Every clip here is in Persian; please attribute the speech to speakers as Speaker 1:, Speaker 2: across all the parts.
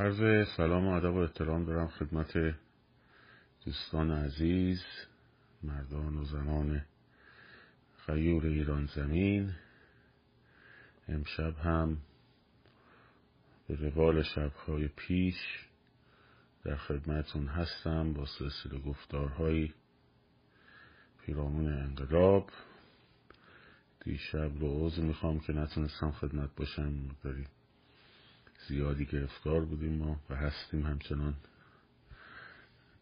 Speaker 1: عرض سلام و ادب و احترام دارم خدمت دوستان عزیز مردان و زنان غیور ایران زمین. امشب هم به روال شبهای پیش در خدمتون هستم با سلسله گفتارهایی پیرامون انقلاب. دیشب رو عوض می‌خوام که نتونستم خدمت باشم. داری زیادی گرفتار بودیم ما و هستیم همچنان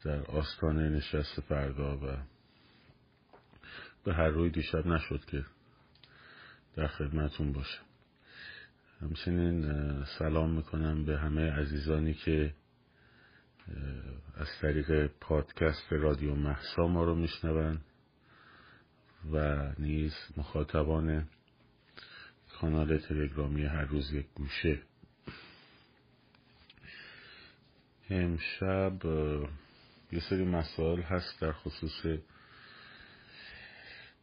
Speaker 1: در آستانه نشست فردا و به هر روی دیشب نشد که در خدمتون باشم. همچنین سلام می‌کنم به همه عزیزانی که از طریق پادکست رادیو محسا ما رو میشنون و نیز مخاطبان کانال تلگرامی هر روز یک گوشه. امشب یه سری مسائل هست در خصوص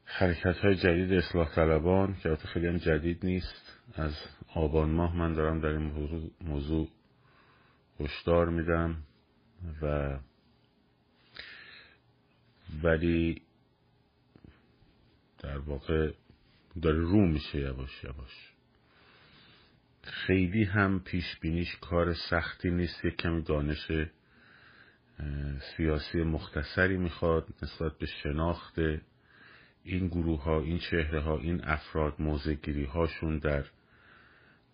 Speaker 1: حرکت های جدید اصلاح طلبان که خیلی هم جدید نیست. از آبان ماه من دارم در این موضوع هشدار میدم و ولی در واقع داره رو میشه یواش یواش. خیلی هم پیش بینیش کار سختی نیست. یک کمی دانش سیاسی مختصری می‌خواد نسبت به شناخت این گروه ها این چهره ها این افراد موزگیری هاشون در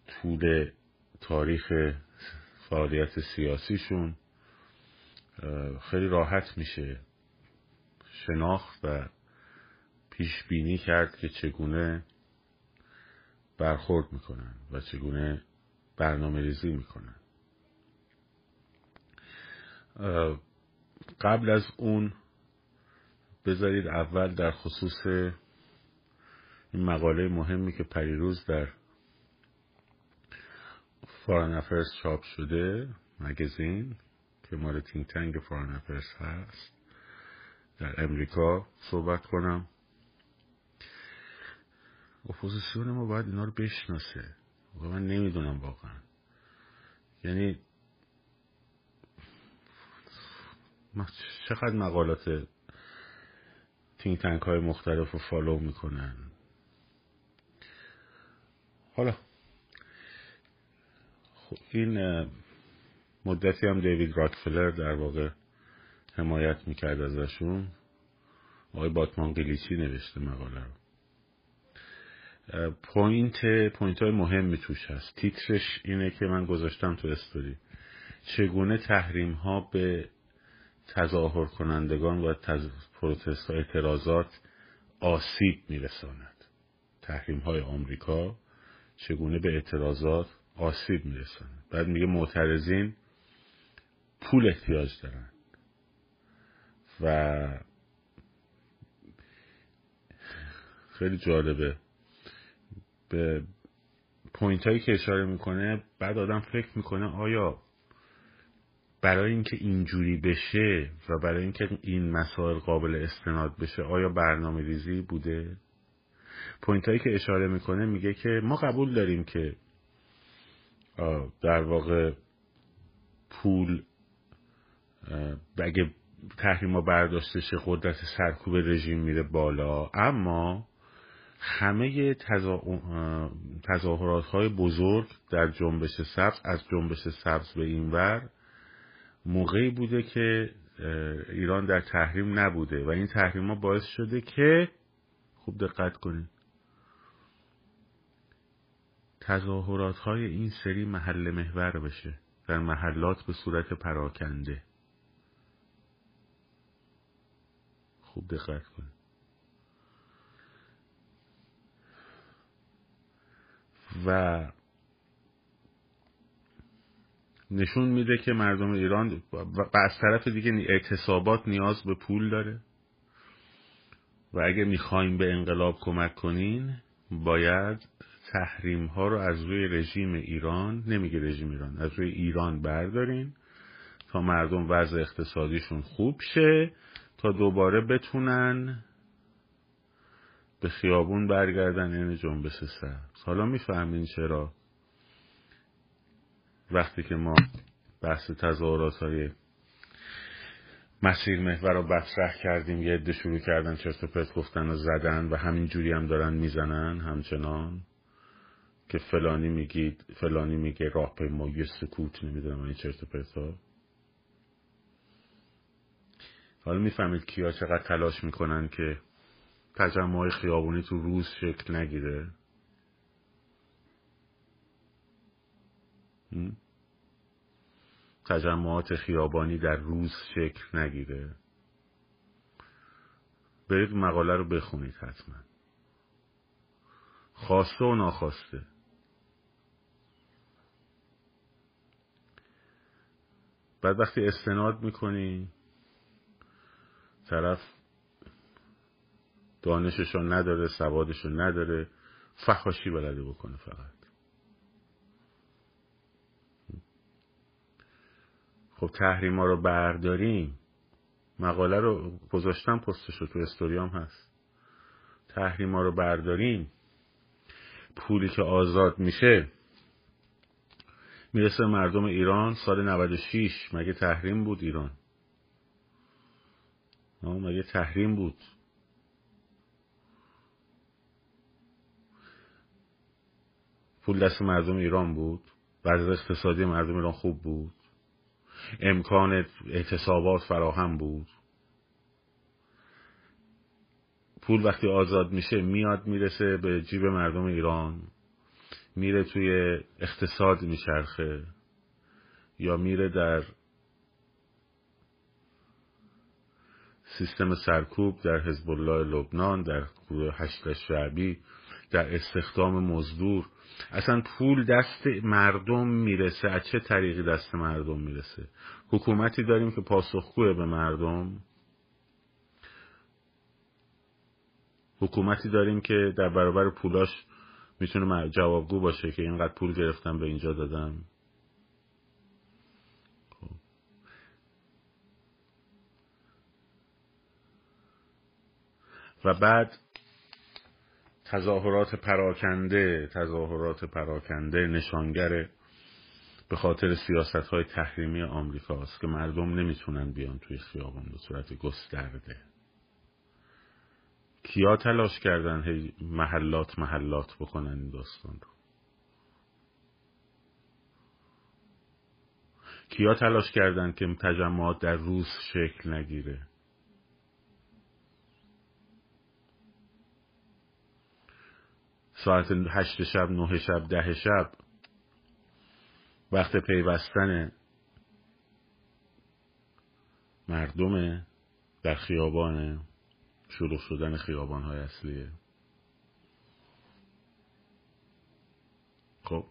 Speaker 1: طول تاریخ فعالیت سیاسیشون خیلی راحت میشه شناخت و پیش بینی کرد که چگونه برخورد می‌کنن و چگونه برنامه ریزی می‌کنن قبل از اون بذارید اول در خصوص این مقاله مهمی که پریروز در Foreign Affairs چاپ شده magazine که مال think tank Foreign Affairs هست در امریکا صحبت کنم. اپوزیسیون ما باید اینا رو بشناسه. و من نمی‌دونم واقعا. یعنی چقدر مقالات think tank های مختلف رو follow می‌کنن. حالا خب این مدتی هم دیوید راکفلر در واقع حمایت می‌کرد ازشون. آقای باتمانقلیچی نوشته مقاله رو. point point های مهمی توش هست. تیترش اینه که من گذاشتم تو استوری. چگونه تحریم ها به تظاهر کنندگان و تز... protest اعتراضات آسیب میرساند؟ تحریم های آمریکا چگونه به اعتراضات آسیب میرساند؟ بعد میگه معترضین پول احتیاج دارن. و خیلی جالبه. به point هایی که اشاره می‌کنه بعد آدم فکر می‌کنه آیا برای اینکه اینجوری بشه و برای اینکه این مسائل قابل استناد بشه آیا برنامه ریزی بوده؟ پوینت هایی که اشاره می‌کنه میگه که ما قبول داریم که در واقع پول اگه تحریم برداشته شه قدرت سرکوب رژیم میره بالا اما همه تظاهرات های بزرگ در جنبش سبز از جنبش سبز به این ور موقعی بوده که ایران در تحریم نبوده و این تحریم ها باعث شده که خوب دقت کنید تظاهرات های این سری محل محور بشه در محلات به صورت پراکنده. خوب دقت کنید و نشون میده که مردم ایران و از طرف دیگه اعتصابات نیاز به پول داره. و اگه می‌خوایم به انقلاب کمک کنین باید تحریم ها رو از روی رژیم ایران نمیگه رژیم ایران از روی ایران بردارین تا مردم وضع اقتصادیشون خوب شه تا دوباره بتونن به خیابون برگردن یعنی جنبش سبز حالا می‌فهمین چرا؟ وقتی که ما بحث تظاهرات های مسیر محور رو مطرح کردیم یه عده شروع کردن چرت و پرت گفتن و زدن و همین جوری هم دارن می‌زنن همچنان که فلانی میگید فلانی میگه راهپیمایی سکوت نمی‌دونم این چرت و پرت ها حالا می‌فهمید کیا چقدر تلاش می‌کنن که تجمع خیابونی تو روز شکل نگیره؟ تجمعات خیابانی در روز شکل نگیره؟ برید مقاله رو بخونید حتما. خواسته و ناخواسته. بعد وقتی استناد می‌کنی طرف دانششو نداره سوادشو نداره فحاشی بلده بکنه فقط. خب تحریما رو برداریم. مقاله رو گذاشتم پستش رو تو استوریام هست. تحریما رو برداریم. پولی که آزاد میشه می‌رسه مردم ایران سال 96 مگه تحریم بود ایران؟ مگه تحریم بود؟ پول دست مردم ایران بود؟ بعد اقتصادی مردم ایران خوب بود؟ امکان اعتصابات فراهم بود؟ پول وقتی آزاد میشه میاد می‌رسه به جیب مردم ایران؟ میره توی اقتصاد میچرخه؟ یا میره در سیستم سرکوب در حزب الله لبنان در گروه هشت شعبی در استخدام مزدور اصلا پول دست مردم می‌رسه. از چه طریقی دست مردم می‌رسه؟ حکومتی داریم که پاسخگوه به مردم. حکومتی داریم که در برابر پولاش می‌تونه جوابگو باشه که اینقدر پول گرفتم به اینجا دادم. خب. و بعد تظاهرات پراکنده تظاهرات پراکنده نشانگر به خاطر سیاست های تحریمی آمریکا است که مردم نمی‌تونن بیان توی خیابان به صورت گسترده. کیا تلاش کردن هی محلات محلات بکنن این داستان رو؟ کیا تلاش کردن که تجمعات در روز شکل نگیره؟ ساعت هشت شب نه شب ده شب. وقت پیوستن مردم در خیابان شروع شدن خیابان های اصلیه خب.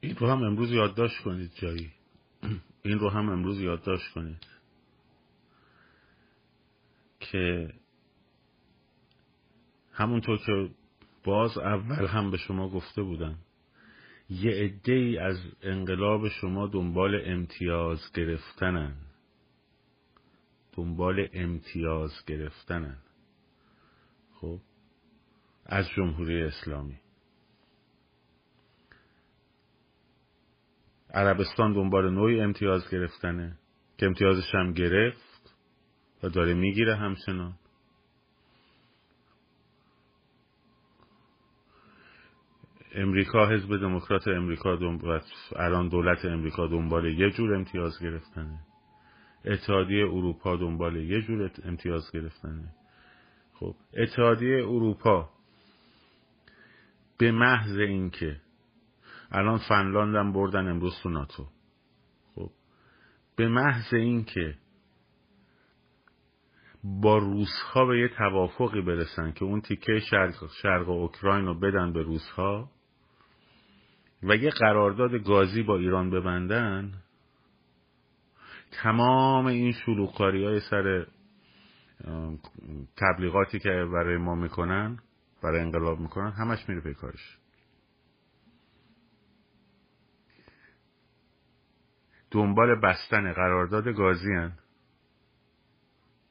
Speaker 1: این رو هم امروز یادداشت کنید جایی. این رو هم امروز یادداشت کنید. که همونطور که باز اول هم به شما گفته بودم یه عده ای از انقلاب شما دنبال امتیاز گرفتنن. دنبال امتیاز گرفتنن. خب؟ از جمهوری اسلامی. عربستان دنبال نوعی امتیاز گرفتنه. که امتیازش هم گرفت. و داره می‌گیره همچنان. امریکا حزب دموکرات امریکا و الان دولت امریکا دنبال یه جور امتیاز گرفتنه. اتحادیه اروپا دنبال یه جور امتیاز گرفتنه. خب اتحادیه اروپا به محض اینکه الان فنلاندم بردن امروز تو ناتو. خب به محض اینکه با روسها به یه توافقی برسن که اون تیکه شرق, شرق اوکراین رو بدن به روسها و یه قرارداد گازی با ایران ببندن تمام این شلوغکاری های سر تبلیغاتی که برای ما می‌کنن برای انقلاب می‌کنن همش میره پیکارش دنبال بستن قرارداد گازی هن.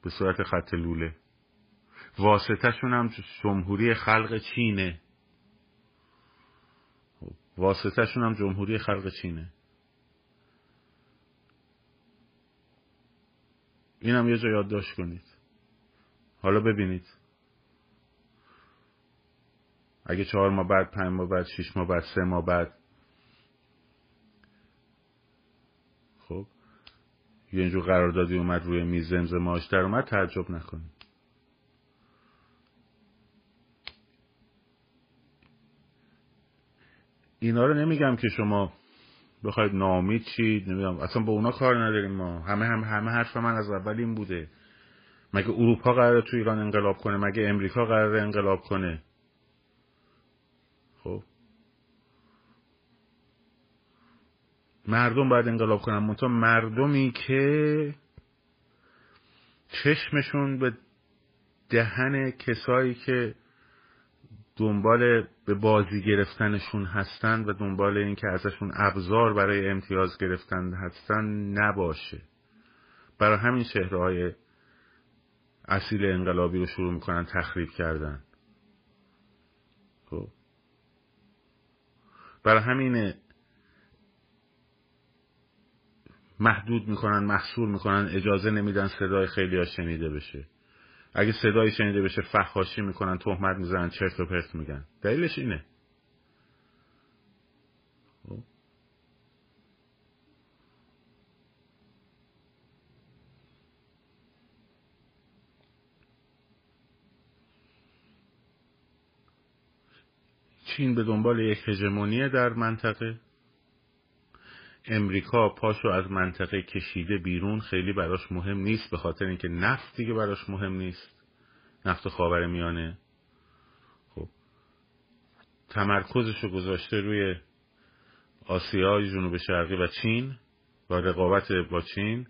Speaker 1: به صورت خط لوله. واسطهشون هم جمهوری خلق چینه. واسطهشون هم جمهوری خلق چینه. این هم یه جا یادداشت کنید. حالا ببینید. اگه چهار ماه بعد پنج ماه بعد شیش ماه بعد سه ماه بعد خب یه اینجور قراردادی اومد روی میز زمزمهاش در اومد تعجب نکنید اینا رو نمیگم که شما بخواید نامید چید نمی‌دونم اصلا با اونا کار نداریم ما. همه هم همه حرف من از اول این بوده. مگه اروپا قراره تو ایران انقلاب کنه؟ مگه امریکا قراره انقلاب کنه؟ خب. مردم باید انقلاب کنن. منتها مردمی که چشمشون به دهن کسایی که دنبال به بازی گرفتنشون هستند و دنبال اینکه ازشون ابزار برای امتیاز گرفتن هستن نباشه. برای همین چهره اصیل انقلابی رو شروع می‌کنن تخریب کردن. خب. برای همین محدود می‌کنن محصول می‌کنن اجازه نمیدن صدای خیلی ها شنیده بشه. اگه صدایی شنیده بشه فخاشی می‌کنن تهمت می‌زنن چرت و پرت میگن. دلیلش اینه. خب. چین به دنبال یک هژمونی در منطقه. امریکا پاشو از منطقه کشیده بیرون خیلی براش مهم نیست به خاطر اینکه نفت دیگه براش مهم نیست. نفت خاور میانه. خب. تمرکزش رو گذاشته روی آسیای جنوب شرقی و چین و رقابت با چین.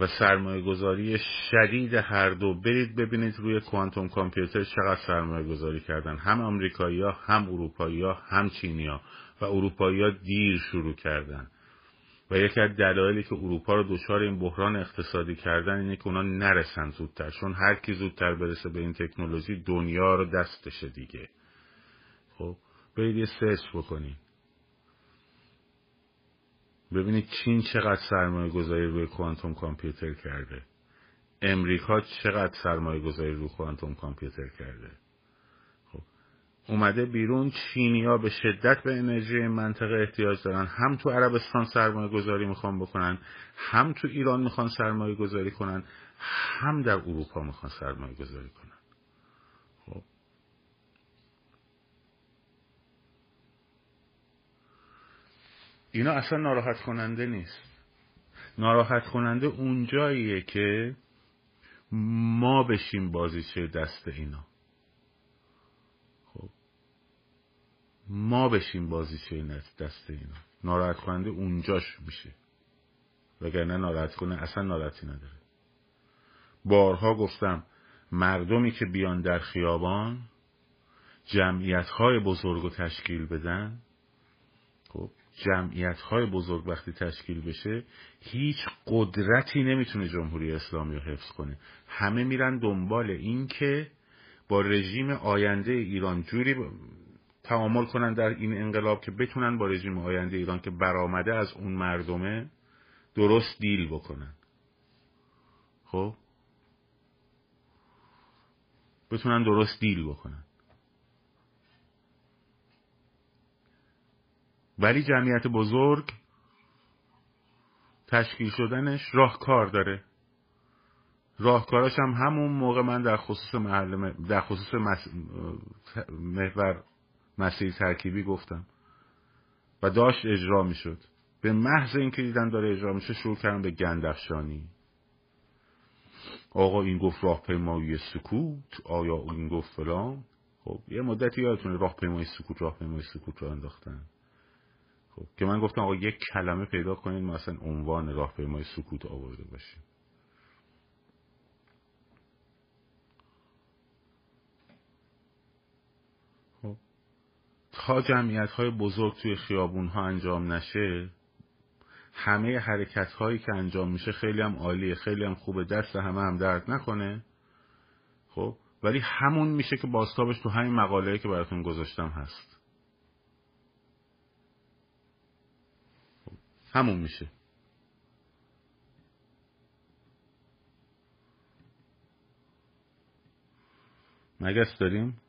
Speaker 1: و سرمایه گذاری شدید هر دو. برید ببینید روی کوانتوم کامپیوتر چقدر سرمایه گذاری کردن. هم امریکایی هم اروپایی هم چینی ها و اروپایی ها دیر شروع کردن. و یکی از دلایلی که اروپا رو دچار این بحران اقتصادی کردن اینه که اونا نرسن زودتر چون هر کی زودتر برسه به این تکنولوژی دنیا رو دستشه دیگه. خب برید یه سرچ بکنید. ببینید چین چقدر سرمایه گذاری روی کوانتوم کامپیوتر کرده. امریکا چقدر سرمایه گذاری روی کوانتوم کامپیوتر کرده. اومده بیرون چینیا به شدت به انرژی منطقه احتیاج دارن. هم تو عربستان سرمایه گذاری می‌خوان بکنن هم تو ایران می‌خوان سرمایه گذاری کنن هم در اروپا می‌خوان سرمایه گذاری کنن. خب. اینا اصلا ناراحت کننده نیست. ناراحت کننده اونجاییه که ما بشیم بازیچه دست اینا. ما بشیم بازیچه دست اینا. ناراحت کننده اونجاش میشه. وگرنه ناراحت کنه اصلا ناراحتی نداره. بارها گفتم مردمی که بیان در خیابان جمعیت های بزرگ رو تشکیل بدن. خب جمعیت های بزرگ وقتی تشکیل بشه هیچ قدرتی نمی‌تونه جمهوری اسلامی رو حفظ کنه. همه میرن دنبال این که با رژیم آینده ایران جوری تعامل کنن در این انقلاب که بتونن با رژیم آینده ایران که برآمده از اون مردمه درست دیل بکنن. خب؟ بتونن درست دیل بکنن. ولی جمعیت بزرگ تشکیل شدنش راهکار داره. راهکاراش هم همون موقع من در خصوص محل در خصوص محور مسیر ترکیبی گفتم. و داشت اجرا می‌شد. به محض اینکه دیدن داره اجرا میشه شروع کردن به گندفشانی آقا این گفت راهپیمایی سکوت آیا این گفت فلان؟ خب یه مدتی یادتونه راهپیمایی سکوت راهپیمایی سکوت رو انداختن. خب که من گفتم آقا یک کلمه پیدا کنید مثلا عنوان راهپیمایی سکوت آورده باشیم. تا جمعیت های بزرگ توی خیابون ها انجام نشه همه حرکت هایی که انجام میشه خیلی هم عالیه خیلی هم خوبه دست همه هم درد نکنه. خب؟ ولی همون میشه که باستابش تو همین مقاله که براتون گذاشتم هست. خب، همون میشه. مگس داریم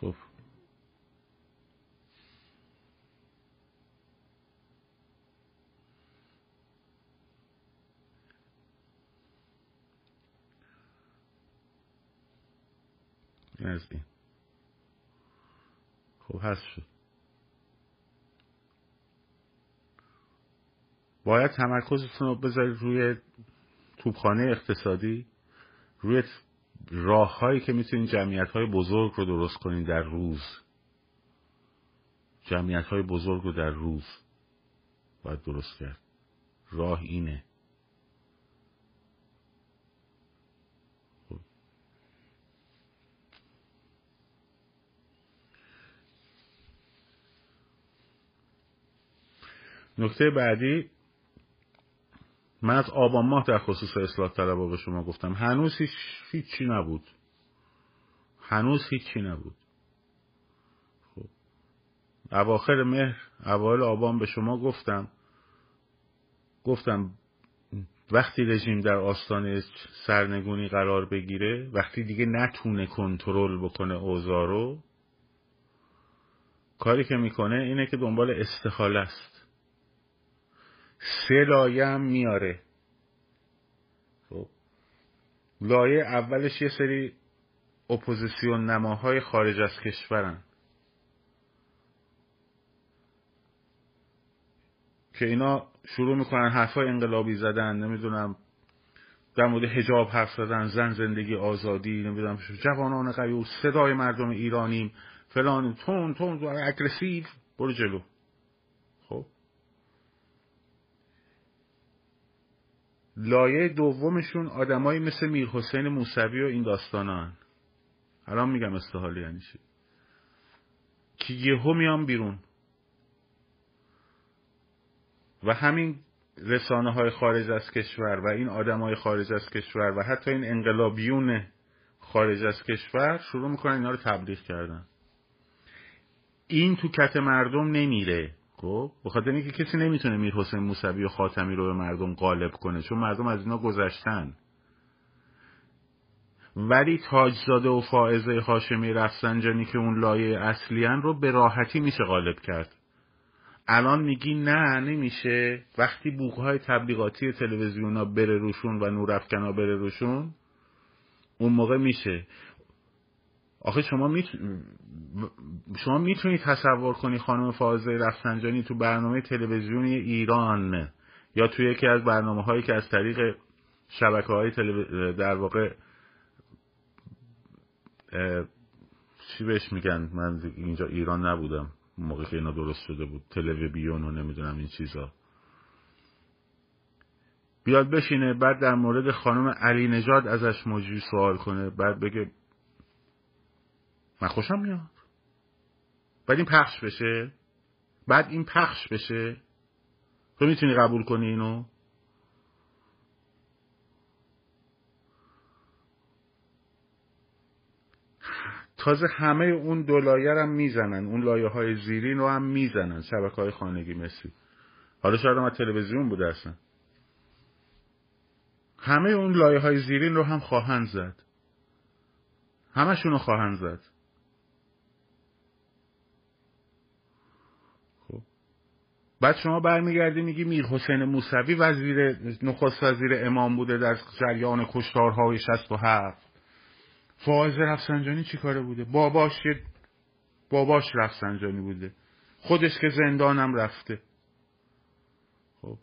Speaker 1: خب از این خب هست شد. باید تمرکزتون رو بذارید روی توبخانه اقتصادی روی راههایی که می‌تونید جمعیت های بزرگ رو درست کنید در روز. جمعیت های بزرگ رو در روز باید درست کرد. راه اینه خب. نکته بعدی من از آبان ماه در خصوص اصلاح طلبا به شما گفتم. هنوز هیچ هیچی نبود. هنوز هیچی نبود. خب. اواخر مهر اوایل آبان به شما گفتم. گفتم وقتی رژیم در آستانه سرنگونی قرار بگیره وقتی دیگه نتونه کنترل بکنه اوضاع رو کاری که می‌کنه اینه که دنبال استخاله است. سه لایه هم میاره. خب. لایه اولش یه سری اپوزیسیون نماهای خارج از کشورن. که اینا شروع می‌کنن حرفای انقلابی زدن نمی‌دونم در مورد هجاب حرف زدن زن زندگی آزادی نمی‌دونم جوانان قوی صدای مردم ایرانیم فلان تون تون اگرسیو برو جلو. لایه دومشون آدمایی مثل میر حسین موسوی و این داستانان. الان میگم استحالی یعنی چی؟ که یهو میان بیرون. و همین رسانه های خارج از کشور و این آدم های خارج از کشور و حتی این انقلابیون خارج از کشور شروع می‌کنن اینا رو تبلیغ کردن. این تو کت مردم نمیره. خب بخاطر اینکه کسی نمی‌تونه میر حسین موسوی و خاتمی رو به مردم غالب کنه چون مردم از اینا گذشتن. ولی تاجزاده و فائزه هاشمی رفسنجانی که اون لایه اصلیان رو به راحتی میشه غالب کرد. الان میگی نه نمیشه. وقتی بوقهای تبلیغاتی تلویزیون ها بره روشون و نورافکنا بره روشون اون موقع میشه. آخه شما میت... شما می‌تونید تصور کنی خانم فائزه رفسنجانی تو برنامه تلویزیونی ایران یا توی یکی از برنامه هایی که از طریق شبکه های در واقع چی بهش میگن؟ من اینجا ایران نبودم موقع که اینا درست شده بود. تلویزیون و نمی‌دونم این چیزا. بیاد بشینه بعد در مورد خانم علی نجاد ازش موجود سوال کنه بعد بگه من خوشم میاد. بعد این پخش بشه. بعد این پخش بشه. تو می‌تونی قبول کنی اینو؟ تازه همه اون دو لایه هم می‌زنن. اون لایه های زیرین رو هم می‌زنن. شبکه های خانگی مسی حالا شاید هم تلویزیون بوده اصلا. همه اون لایه های زیرین رو هم خواهند زد. همشون رو خواهند زد. بعد شما برمیگردی میگی میر حسین موسوی وزیر نخست وزیر امام بوده در جریان کشتارهای شست و هفت. فائز رفسنجانی چی کاره بوده؟ باباش باباش رفسنجانی بوده. خودش که زندانم رفته. خب.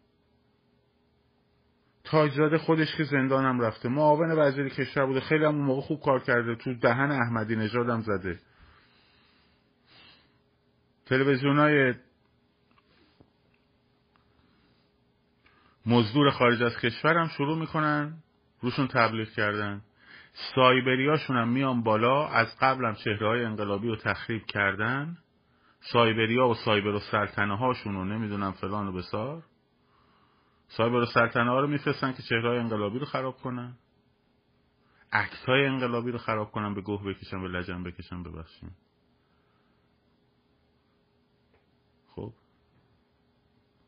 Speaker 1: تاجزاده خودش که زندانم رفته. معاون وزیر کشور بوده. خیلی هم اون موقع خوب کار کرده. تو دهن احمدی نژادم زده. تلویزیون های مزدور خارج از کشورم شروع می‌کنن روشون تبلیغ کردن. سایبریاشون هم میان بالا از قبلم چهره های انقلابی رو تخریب کردن. سایبریا و سایبر و سلطنه هاشون رو نمی‌دونم فلان و بسار. سایبر و سلطنه ها رو میفرستن که چهره انقلابی رو خراب کنن. عکس های انقلابی رو خراب کنن به گوه بکشن به لجن بکشن ببخشیم خب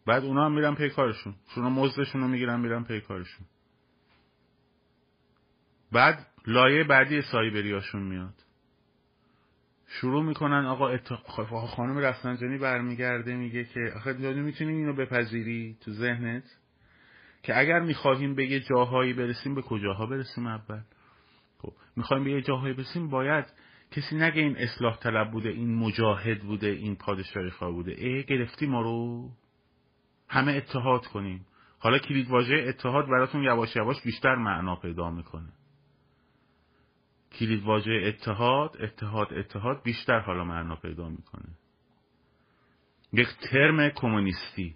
Speaker 1: بعد اونا هم میرن پی کارشون. شونا مزدشون رو می‌گیرن میرن پی کارشون. بعد لایه بعدی سایبریاشون میاد. شروع می‌کنن آقا اتخاف خانم رفسنجانی برمیگرده میگه که آخه دانی می‌تونیم اینو بپذیری تو ذهنت؟ که اگر می‌خواهیم به یه جاهایی برسیم به کجاها برسیم اول؟ خب می‌خوایم به یه جاهایی برسیم باید کسی نگه این اصلاح طلب بوده این مجاهد بوده این پادشاهی خواه بوده. ای گرفتی ما رو؟ همه اتحاد کنیم. حالا کلید واژه اتحاد براتون یواش یواش بیشتر معنا پیدا می‌کنه. کلید واژه اتحاد اتحاد اتحاد بیشتر حالا معنا پیدا می‌کنه. یک ترم کمونیستی.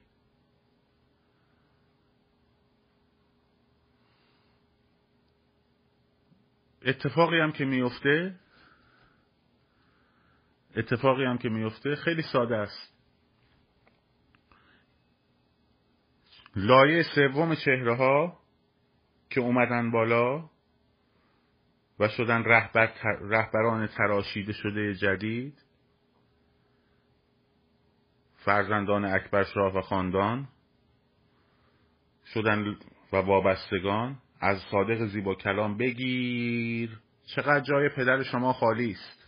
Speaker 1: اتفاقی هم که میفته اتفاقی هم که میفته خیلی ساده است. لایه سوم چهره ها که اومدن بالا و شدن رهبر رهبران تراشیده شده جدید فرزندان اکبر شاه و خاندان شدن و وابستگان. از صادق زیبا کلام بگیر. چقدر جای پدر شما خالی است.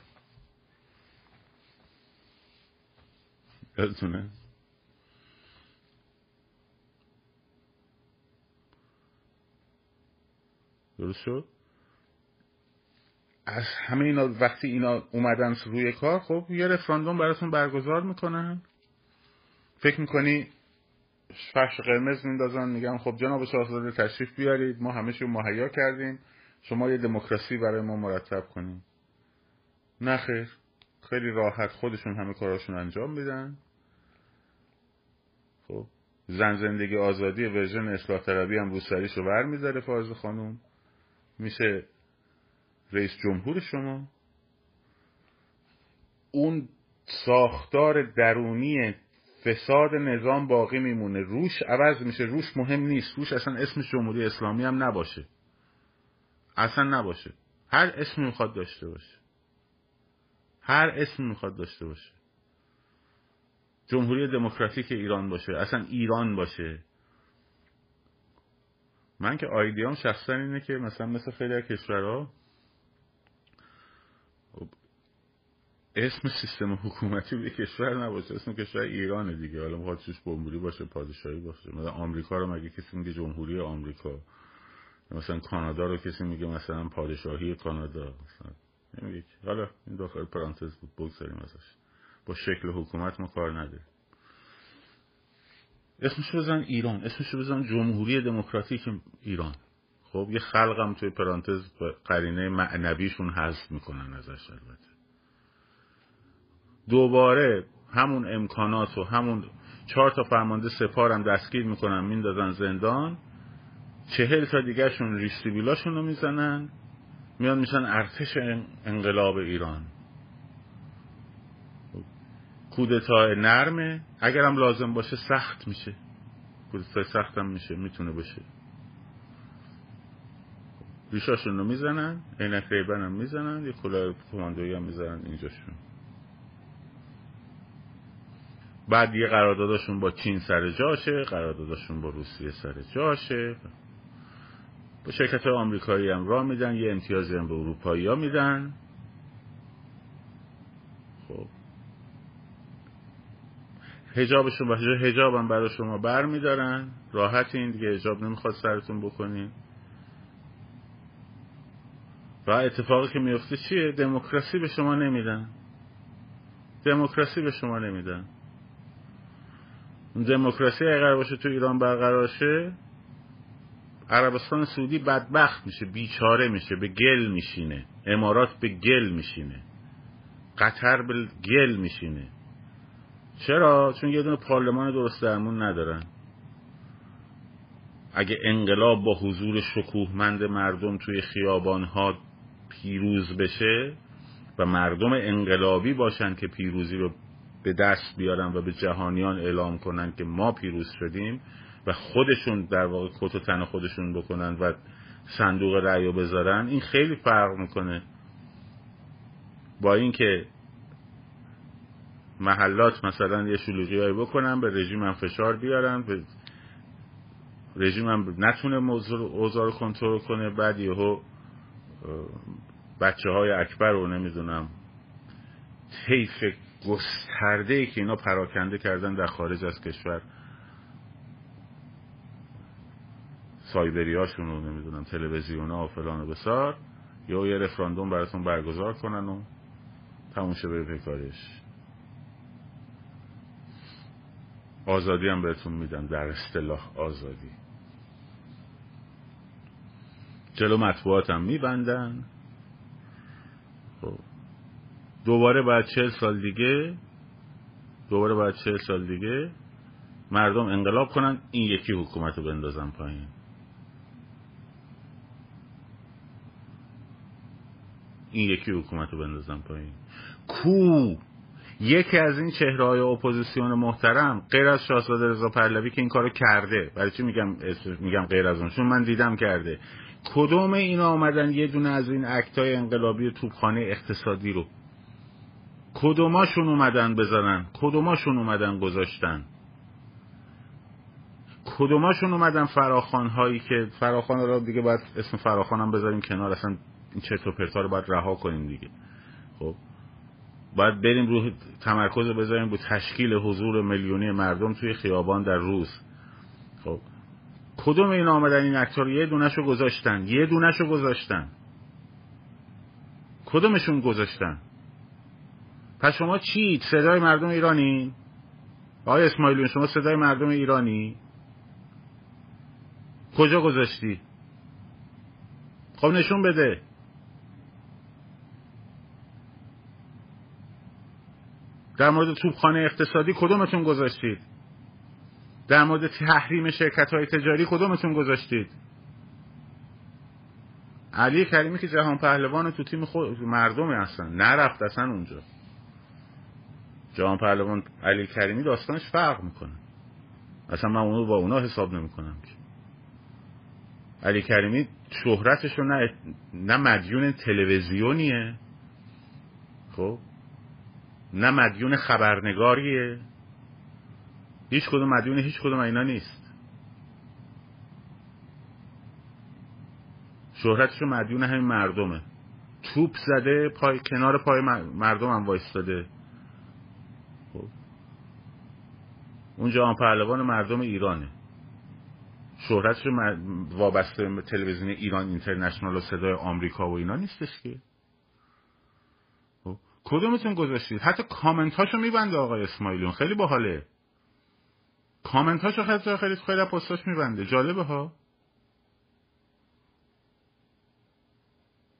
Speaker 1: درست شد. از همه اینا وقتی اینا اومدن روی کار خب یه رفراندوم براتون برگزار می‌کنن. فکر می‌کنی فرش قرمز میندازن؟ میگن خب جناب شاهزاده تشریف بیارید. ما همه مهیا کردیم. شما یه دموکراسی برای ما مرتب کنیم نه خیر. خیلی راحت خودشون همه کاراشون انجام میدن. خب زن زندگی آزادی ورژن اصلاح طلبی هم رو سریش رو بر می‌ذاره فاز خانوم میشه رئیس جمهور شما. اون ساختار درونی فساد نظام باقی میمونه. روش عوض میشه. روش مهم نیست. روش اصلا اسم جمهوری اسلامی هم نباشه. اصلا نباشه. هر اسمی می‌خواد داشته باشه. هر اسمی می‌خواد داشته باشه. جمهوری دموکراتیک ایران باشه. اصلا ایران باشه. من که آیدیام شخصا اینه که مثلا مثل خیلی کشورها اسم سیستم حکومتی به کشور نباشه اسم کشور ایرانه دیگه. حالا می‌خواد توش جمهوری باشه پادشاهی باشه. مثلا آمریکا رو مگه کسی میگه جمهوری آمریکا؟ مثلا کانادا رو کسی میگه مثلا پادشاهی کانادا؟ مثلا نمیگه حالا این داخل پرانتز بود بگذاریم ازش. با شکل حکومت ما کار نداریم. اسمش بزن ایران. اسمش بزن جمهوری دموکراتیک ایران. خب یه خلقم توی پرانتز قرینه معنویشون حذف می‌کنن ازش البته. دوباره همون امکانات و همون چهار تا فرمانده سپارم دستگیر می‌کنن میندازن زندان. چهل تا دیگرشون ریستیبیلاشون رو می‌زنن. میان میشن ارتش انقلاب ایران. کودتا نرمه. اگرم لازم باشه سخت میشه. کودتا سخت هم میشه می‌تونه باشه. ریشاشون رو می‌زنن عینک ریبن هم می‌زنن یه کلاه کماندویی هم می‌زنن اینجاشون. بعد یه قراردادشون با چین سر جاشه قراردادشون با روسیه سر جاشه. با شرکت آمریکایی هم راه میدن یه امتیازی هم به اروپایی ها میدن. خب. هجابشون با هجاب هم برای شما بر میدارن. راحت این دیگه هجاب نمی‌خواد سرتون بکنین. و اتفاقی که میفته چیه؟ دموکراسی به شما نمیدن. دموکراسی به شما نمیدن. دموکراسی اگر باشه تو ایران برقرار شه عربستان سعودی بدبخت میشه بیچاره میشه به گل میشینه. امارات به گل میشینه. قطر به گل میشینه. چرا؟ چون یه دونه پارلمان درست درمون ندارن اگه انقلاب با حضور شکوهمند مردم توی خیابان ها پیروز بشه و مردم انقلابی باشن که پیروزی رو به دست بیارن و به جهانیان اعلام کنن که ما پیروز شدیم و خودشون در واقع کت و تن خودشون بکنن و صندوق رأی بذارن این خیلی فرق می‌کنه با اینکه محلات مثلا یه شلوغی بکنن به رژیم هم فشار بیارن به رژیم هم نتونه اوضاع رو کنترل کنه. بعد یهو بچه های اکبر رو نمی‌دونم طیف گسترده ای که اینا پراکنده کردن در خارج از کشور. سایبری هاشون رو نمی‌دونم تلویزیون ها و فلان و بسار. یا یه رفراندوم براتون برگزار کنن و تموم شه پیکارش آزادی هم بهتون میدن در اصطلاح آزادی. جلو مطبوعات هم میبندن. خب. دوباره بعد چهل سال دیگه دوباره بعد چهل سال دیگه مردم انقلاب کنن این یکی حکومت رو بندازن پایین. این یکی حکومت رو بندازن پایین. کو؟ یکی از این چهره های اپوزیسیون محترم غیر از شاهزاده رضا پهلوی که این کارو کرده. برای چی میگم میگم غیر از اون؟ من دیدم کرده. کدوم اینا آمدن یه دونه از این act ای انقلابی توپخانه اقتصادی رو؟ کدوماشون اومدن بزنن؟ کدوماشون اومدن گذاشتن؟ کدوماشون اومدن فراخوان هایی که فراخوان رو دیگه باید اسم فراخوان بذاریم کنار اصلا این چرت و پرتا رو باید رها کنیم دیگه. خب؟ باید بریم رو تمرکز رو بذاریم رو تشکیل حضور میلیونی مردم توی خیابان در روز. خب. کدوم این آمدن این اکتار یه دونشو گذاشتن؟ یه دونشو گذاشتن. کدومشون گذاشتن؟ پس شما چی؟ صدای مردم ایرانی؟ آقای اسماعیلیون شما صدای مردم ایرانی؟ کجا گذاشتی؟ خب نشون بده. در مورد توبخانه اقتصادی کدومتون گذاشتید؟ در مورد تحریم شرکت های تجاری کدومتون گذاشتید؟ علی کریمی که جهان پهلوان تو تیم خود مردمی هستن. نرفت اصلا اونجا. جهان پهلوان علی کریمی داستانش فرق می‌کنه. اصلا من اونو با اونا حساب نمی‌کنم علی کریمی شهرتش رو نه, نه مدیون تلویزیونیه. خب؟ نه مدیون خبرنگاریه. هیچ کدوم مدیون هیچ کدوم اینا نیست. شهرتشو مدیون همین مردمه. توپ زده پای کنار پای مردم هم وایستاده. خب. اون جهان پهلوان مردم ایرانه. شهرتش وابسته تلویزیون ایران اینترنشنال و صدای آمریکا و اینا نیستش که. کدومتون گذاشتید؟ حتی کامنت هاشو میبنده آقای اسماعیلیون. خیلی باحاله. کامنت هاشو خیلی خیلی خیلی پستاش میبنده. جالبه ها؟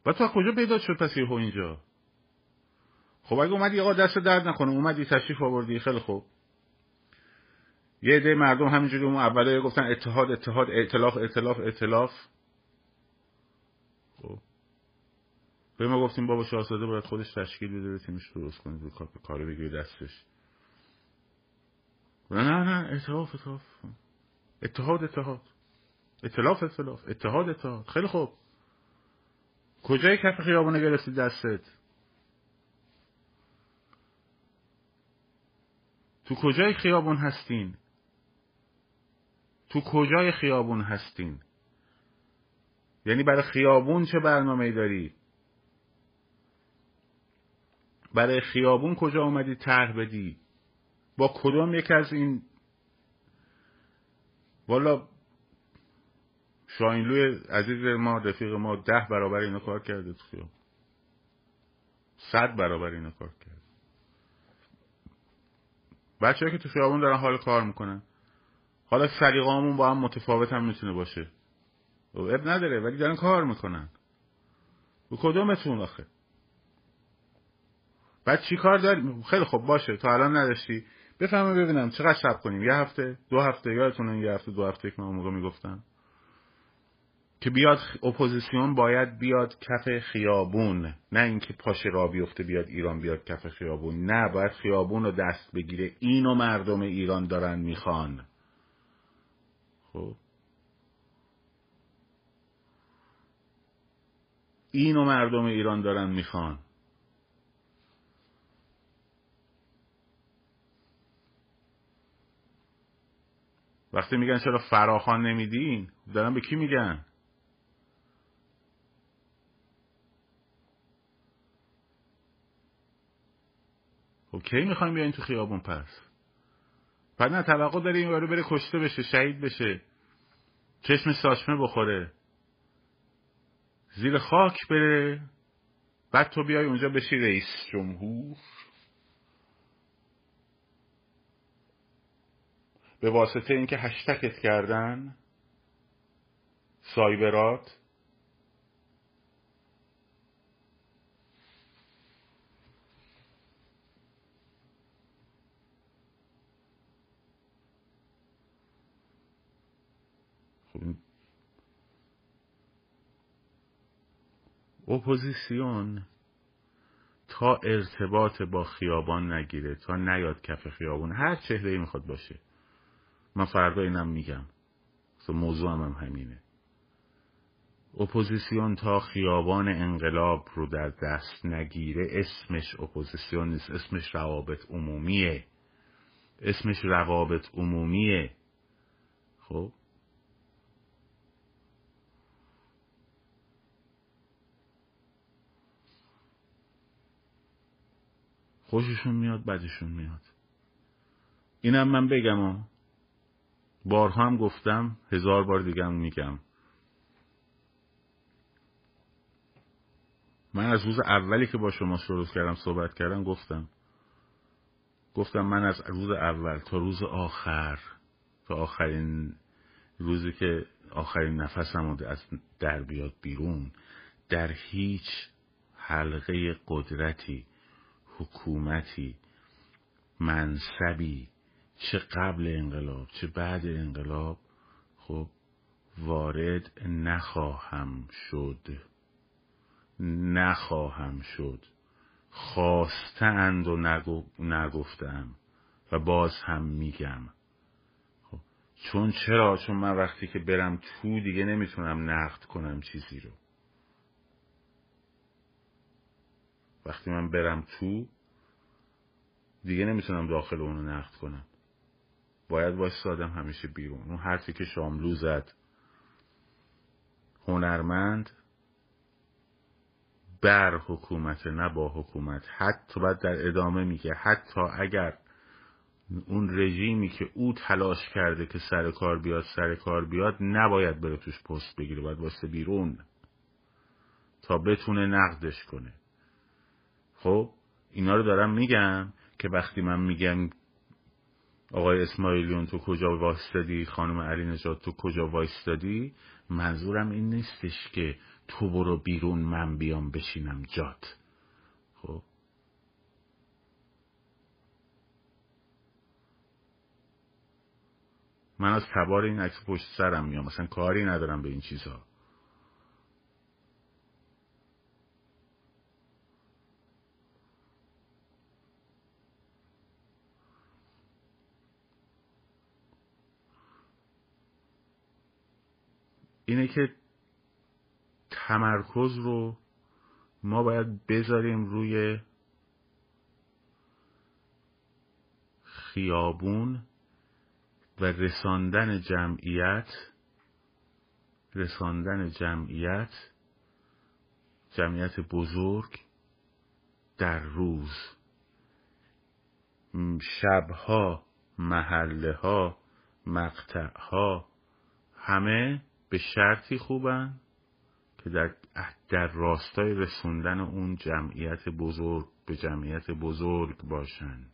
Speaker 1: و تو کجا پیدا شد پس یهو اینجا؟ خب اگه اومدی آقا دست درد نکنه. اومدی تشریف آوردی. خیلی خوب. یه عده مردم همینجوری اون اوله گفتن اتحاد اتحاد ائتلاف ائتلاف ائتلاف. خب. به ما گفتیم بابا شاهزاده باید خودش تشکیل بده تیمش درست کنه کار بگیره دستش. نه نه نه اتحاد اتحاد. اتحاد اتحاد. اتلاف اتلاف اتحاد اتحاد. خیلی خوب. کجای کف خیابونه گرفتی دستت؟ تو کجای خیابون هستین؟ تو کجای خیابون هستین؟ یعنی برای خیابون چه برنامه داری؟ برای خیابون کجا اومدی طرح بدی. با کدوم یک از این؟ والا شاینلوی عزیز ما رفیق ما ده برابر اینو کار کرده تو خیابون. صد برابر اینو کار کرده. بچه که تو خیابون دارن حال کار می‌کنن. حالا سلیقامون با هم متفاوت هم می‌تونه باشه. اب نداره ولی دارن کار می‌کنن. و کدومتون آخه؟ بعد چی کار داری؟ خیلی خوب باشه. تا الان نداشتی. بفهمه ببینم. چقدر شب کنیم؟ یه هفته؟ دو هفته؟ یادتونه یه هفته دو هفته که من موقع می‌گفتم. که بیاد اپوزیسیون باید بیاد کف خیابون. نه اینکه پاش را بیفته بیاد ایران بیاد کف خیابون. نه باید خیابون رو دست بگیره. اینو مردم ایران دارن می‌خوان. خب. اینو مردم ایران دارن می‌خوان. وقتی میگن چرا فراخان نمیدین دارن به کی میگن؟ خب کی می‌خوایم بیاین تو خیابون پس؟ بعد نه توقع داری این بره کشته بشه شهید بشه چشم ساشمه بخوره. زیر خاک بره بعد تو بیای اونجا بشی رئیس جمهور. به واسطه اینکه هشتگت کردن سایبری‌هات. خب اپوزیسیون تا ارتباط با خیابان نگیره تا نیاد کف خیابان هر چهره می‌خواد باشه. من فردا اینم میگم. موضوع هم, هم همینه. اپوزیسیون تا خیابان انقلاب رو در دست نگیره اسمش اپوزیسیون نیست اسمش روابط عمومیه. اسمش روابط عمومیه. خب؟ خوششون میاد بدشون میاد. اینم من بگم بارها هم گفتم هزار بار دیگه هم میگم. من از روز اولی که با شما شروع کردم صحبت کردم گفتم. گفتم من از روز اول تا روز آخر تا آخرین روزی که آخرین نفسم از در بیاد بیرون در هیچ حلقه قدرتی حکومتی منصبی چه قبل انقلاب چه بعد انقلاب خب وارد نخواهم شد. نخواهم شد. خواستند و نگفتم و باز هم میگم. خب. چون چرا؟ چون من وقتی که برم تو دیگه نمی‌تونم نقد کنم چیزی رو. وقتی من برم تو دیگه نمی‌تونم داخل اونو نقد کنم. باید باش سادم همیشه بیرون. اون حرفی که شاملو زد. هنرمند بر حکومت نه با حکومت. حتی بعد در ادامه میگه حتی اگر اون رژیمی که او تلاش کرده که سر کار بیاد سر کار بیاد نباید بره توش پست بگیره. باید واسه بیرون تا بتونه نقدش کنه. خب اینا رو دارم میگم که وقتی من میگم آقای اسماعیلیون تو کجا وایستادی؟ خانم علی نجات تو کجا وایستادی؟ منظورم این نیستش که تو برو بیرون من بیام بشینم. جات. خب. من از تبار این عکس پشت سرم میام. مثلا کاری ندارم به این چیزها اینه که تمرکز رو ما باید بذاریم روی خیابون و رساندن جمعیت رساندن جمعیت جمعیت بزرگ در روز. شبها محله ها مقطع ها همه به شرطی خوبن که در, در راستای رسوندن اون جمعیت بزرگ به جمعیت بزرگ باشن.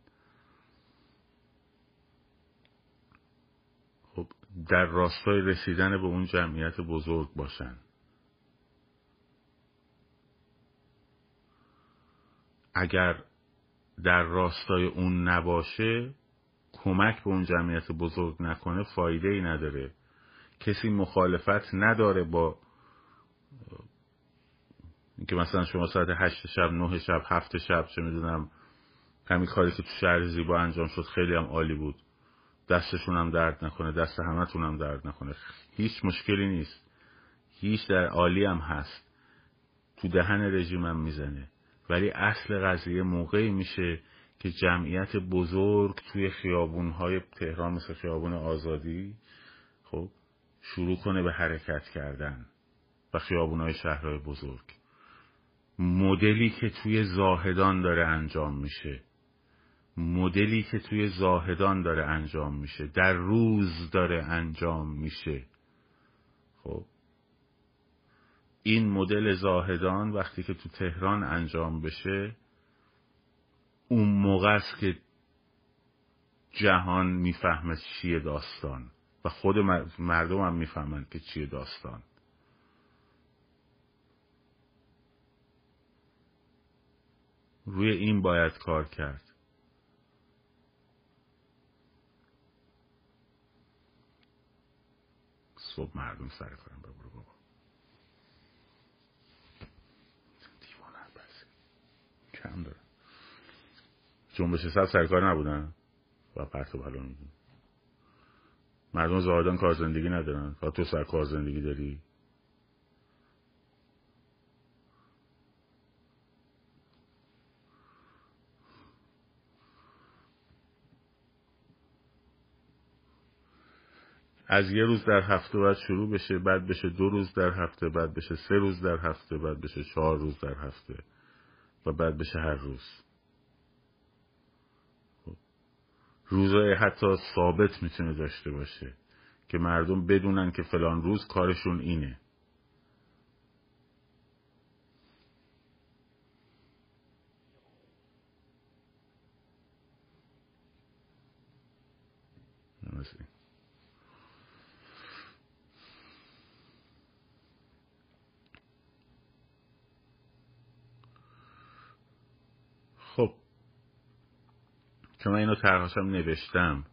Speaker 1: خب در راستای رسیدن به اون جمعیت بزرگ باشن. اگر در راستای اون نباشه کمک به اون جمعیت بزرگ نکنه فایده ای نداره. کسی مخالفت نداره با اینکه مثلا شما ساعت هشت شب نه شب هفت شب چه می‌دونم همین کاری که تو شهر زیبا انجام شد خیلی هم عالی بود. دستشون هم درد نکنه دست همتون هم درد نکنه. هیچ مشکلی نیست. هیچ در عالی هم هست. تو دهن رژیمم می‌زنه. ولی اصل قضیه موقعی میشه که جمعیت بزرگ توی خیابونهای تهران مثل خیابون آزادی خب شروع کنه به حرکت کردن و خیابونهای شهرهای بزرگ. مدلی که توی زاهدان داره انجام میشه. مدلی که توی زاهدان داره انجام میشه. در روز داره انجام میشه. خب این مدل زاهدان وقتی که تو تهران انجام بشه اون موقع است که جهان می‌فهمه چیه داستان. و خود مردم هم می‌فهمند که چیه داستان. روی این باید کار کرد. صبح مردم سر کارم ببرو بابا. دیوانه بس کم داره جنبش سب سرکار نبودن؟ و پرت و بلا مردم زاهدان کار زندگی ندارن. فقط تو سر کار زندگی داری. از یه روز در هفته باید شروع بشه بعد بشه دو روز در هفته بعد بشه سه روز در هفته بعد بشه چهار روز در هفته و بعد بشه هر روز خب. روزای حتی ثابت می‌تونه داشته باشه که مردم بدونن که فلان روز کارشون اینه. چون من اینو طرحاشم نوشتم.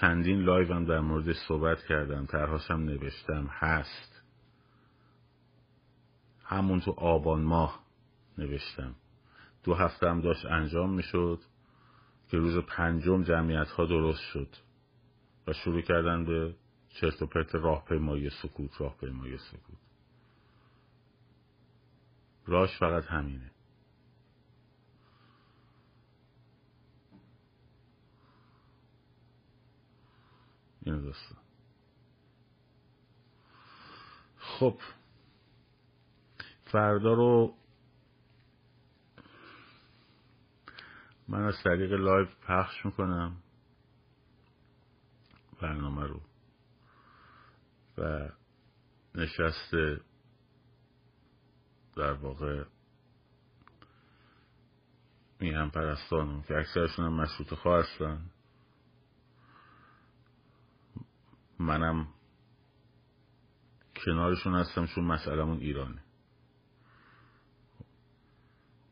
Speaker 1: چندین live هم در مورد صحبت کردم طرحاشم نوشتم. هست. همون تو آبان ماه نوشتم. دو هفته هم داشت انجام می‌شد که روز پنجم جمعیت ها درست شد و شروع کردن به چرت و پرت راهپیمایی سکوت راهپیمایی سکوت. راش فقط همینه. اینو دوستان خب فردا رو من از طریق لایو پخش می‌کنم. برنامه رو. و نشست در واقع میهم پرستانم که اکثرشون هم مشروط خواه منم کنارشون هستم چون مسئلمون ایرانه.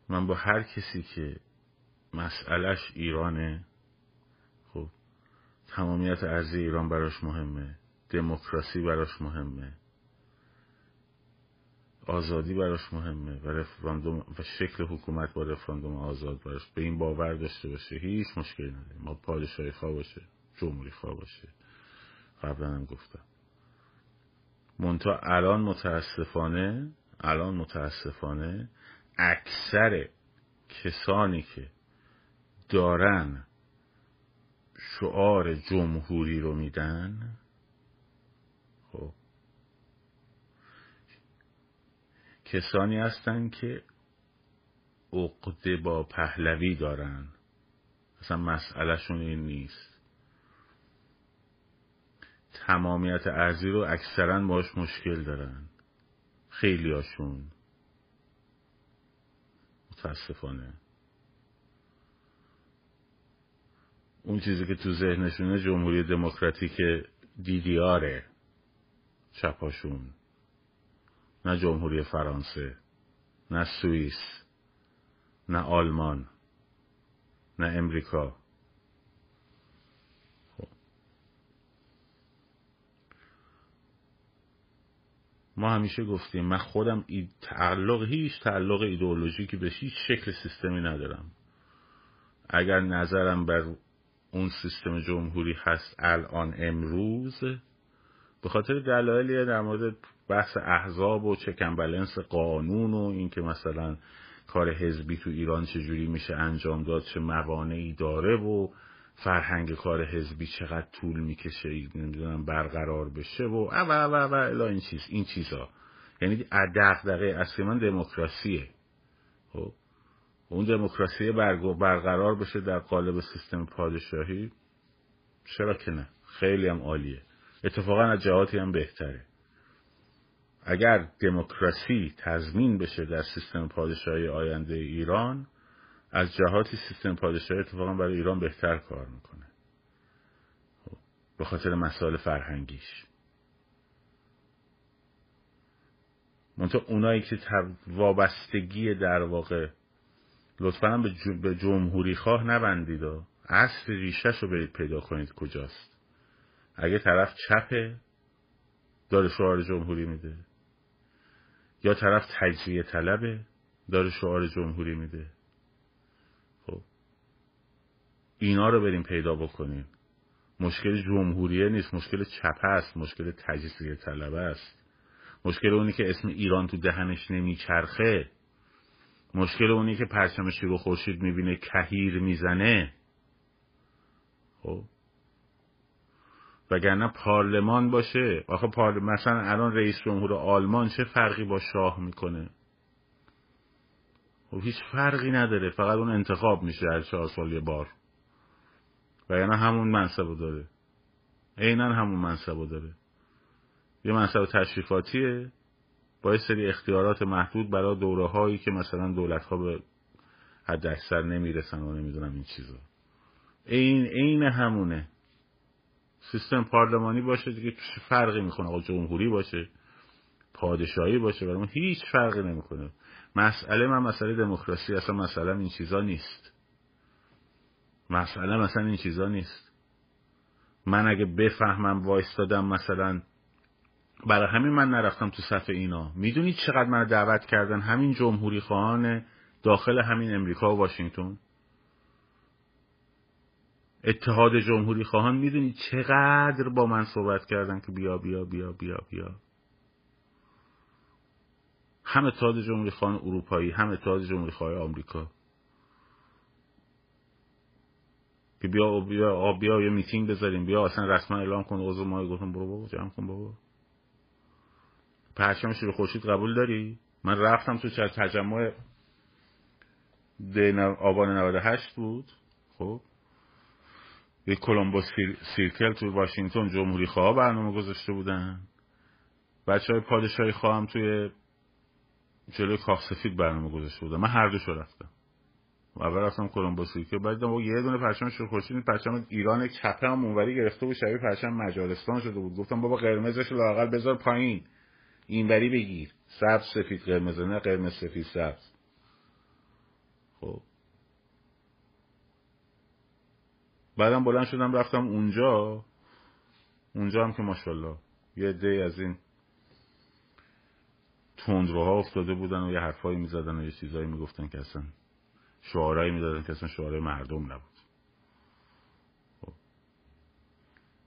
Speaker 1: من با هر کسی که مسئلهش ایرانه خب تمامیت ارزی ایران براش مهمه دموکراسی براش مهمه آزادی براش مهمه و رفراندوم و شکل حکومت با رفراندوم آزاد براش. به این باور داشته باشه هیچ مشکلی نداره. ما پادشاهی خواه باشه جمهوری خواه باشه. قبلا هم گفتم. منتها الان متاسفانه الان متاسفانه اکثر کسانی که دارن شعار جمهوری رو میدن خب کسانی هستن که عقده با پهلوی دارن. اصلا مسئلهشون این نیست. تمامیت ارزی رو اکثرا باش مشکل دارن. خیلی هاشون متاسفانه. اون چیزی که تو ذهنشونه جمهوری دموکراتیک دیدیاره. چپاشون. نه جمهوری فرانسه نه سوئیس نه آلمان نه امریکا. ما همیشه گفتیم من خودم تعلق هیچ تعلق ایدئولوژیکی به هیچ شکل سیستمی ندارم. اگر نظرم بر اون سیستم جمهوری هست الان امروز به خاطر دلایلی در مورد بحث احزاب و چکن بلنس قانون و اینکه مثلا کار حزبی تو ایران چجوری میشه انجام داد چه موانعی داره و فرهنگ کار حزبی چقدر طول می‌کشه نمی‌دونم برقرار بشه و و و و الا این چیز این چیزا. یعنی دغدغه اصلی من دموکراسیه. خب؟ اون دموکراسی برقرار بشه در قالب سیستم پادشاهی؟ چرا که نه؟ خیلی هم عالیه. اتفاقا از جهاتی هم بهتره. اگر دموکراسی تضمین بشه در سیستم پادشاهی آینده ایران از جهاتی سیستم پادشاهی اتفاقا برای ایران بهتر کار می‌کنه. خب، به خاطر مسائل فرهنگیش. منطقه اونایی که وابستگی در واقع لطفا هم به جمهوری خواه نبندید و اصل ریشش رو برید پیدا کنید کجاست. اگه طرف چپه داره شعار جمهوری میده. یا طرف تجزیه طلبه داره شعار جمهوری میده خب اینا رو بریم پیدا بکنیم. مشکل جمهوریه نیست مشکل چپه است مشکل تجزیه طلبه است. مشکل اونی که اسم ایران تو دهنش نمیچرخه. مشکل اونی که پرچم شیر و خورشید می‌بینه کهیر می‌زنه. خب؟ وگرنه پارلمان باشه. آخه پارلمان مثلا الان رئیس جمهور آلمان چه فرقی با شاه می‌کنه؟ خب هیچ فرقی نداره. فقط اون انتخاب میشه هر چهار سال یه بار. وگرنه همون منصب داره. عینا همون منصب داره. یه منصب تشریفاتیه. با سری اختیارات محدود برای دوره هایی که مثلا دولت ها به حد اکثر نمی‌رسن و نمی‌دونم این چیزا. این عین همونه. سیستم پارلمانی باشه دیگه فرقی می‌کنه. آقا جمهوری باشه پادشاهی باشه برای هیچ فرقی نمی‌کنه. مسئله من مسئله دموکراسی اصلا مسئله این چیزا نیست. مسئله مثلا این چیزا نیست. من اگه بفهمم وایستادم مثلا برای همین من نرفتم تو صفحه اینا. می‌دونید چقدر من دعوت کردن همین جمهوری خواهان داخل همین امریکا و واشنگتن؟ اتحاد جمهوری خواهان می‌دونید چقدر با من صحبت کردن که بیا بیا بیا بیا بیا. هم اتحاد جمهوری خواهان اروپایی هم اتحاد جمهوری خواهان آمریکا. که بیا بیا بیا یه میتینگ بذاریم. بیا اصلا رسما اعلام کن عضو ما گفتم برو بابا جمع کن بابا. پرچم شیر خورشید قبول داری؟ من رفتم تو تجمع آبان 98 بود. خب. یه کلمبوس سیرکل تو واشنگتن جمهوری خواه برنامه گذاشته بودن. بچه های پادشاهی خواهم توی جلوی کاخ سفید برنامه گذاشته بودن. من هر دوشو رفتم. اول رفتم کلمبوس سیرکل بعد یه دونه پرچم خورشید پرچم ایران چپه هم اونوری گرفته بود شبیه پرچم مجارستان شده بود. گفتم بابا قرمزش لاقل بذار پایین. اینوری بگیر. سبز سفید قرمز نه قرمز سفید سبز. خب. بعدم بلند شدم رفتم اونجا. اونجا هم که ماشاءالله یه عده از این تندروها افتاده بودن و یه حرفایی می‌زدن و یه چیزایی می‌گفتن که اصلا شعارهایی می‌دادن که اصلا شعاره مردم نبود. خب.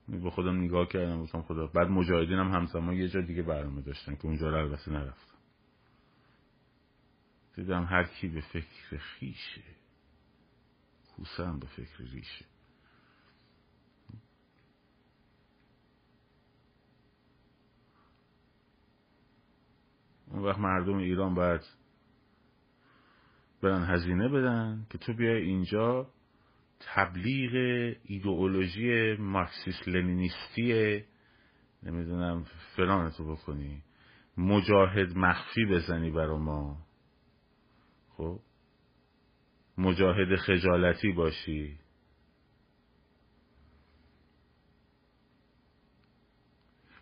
Speaker 1: به خودم نگاه کردم گفتم خدا. بعد مجاهدین هم همزمان یه جا دیگه برنامه داشتن که اونجا رو البته نرفتم. دیدم هر کی به فکر خیشه کوسه هم به فکر ریشه. اون وقت مردم ایران باید برن هزینه بدن که تو بیای اینجا تبلیغ ایدئولوژی مارکسیست لنینیستی نمی‌دونم فلان تو بکنی مجاهد مخفی بزنی برا ما. خب؟ مجاهد خجالتی باشی.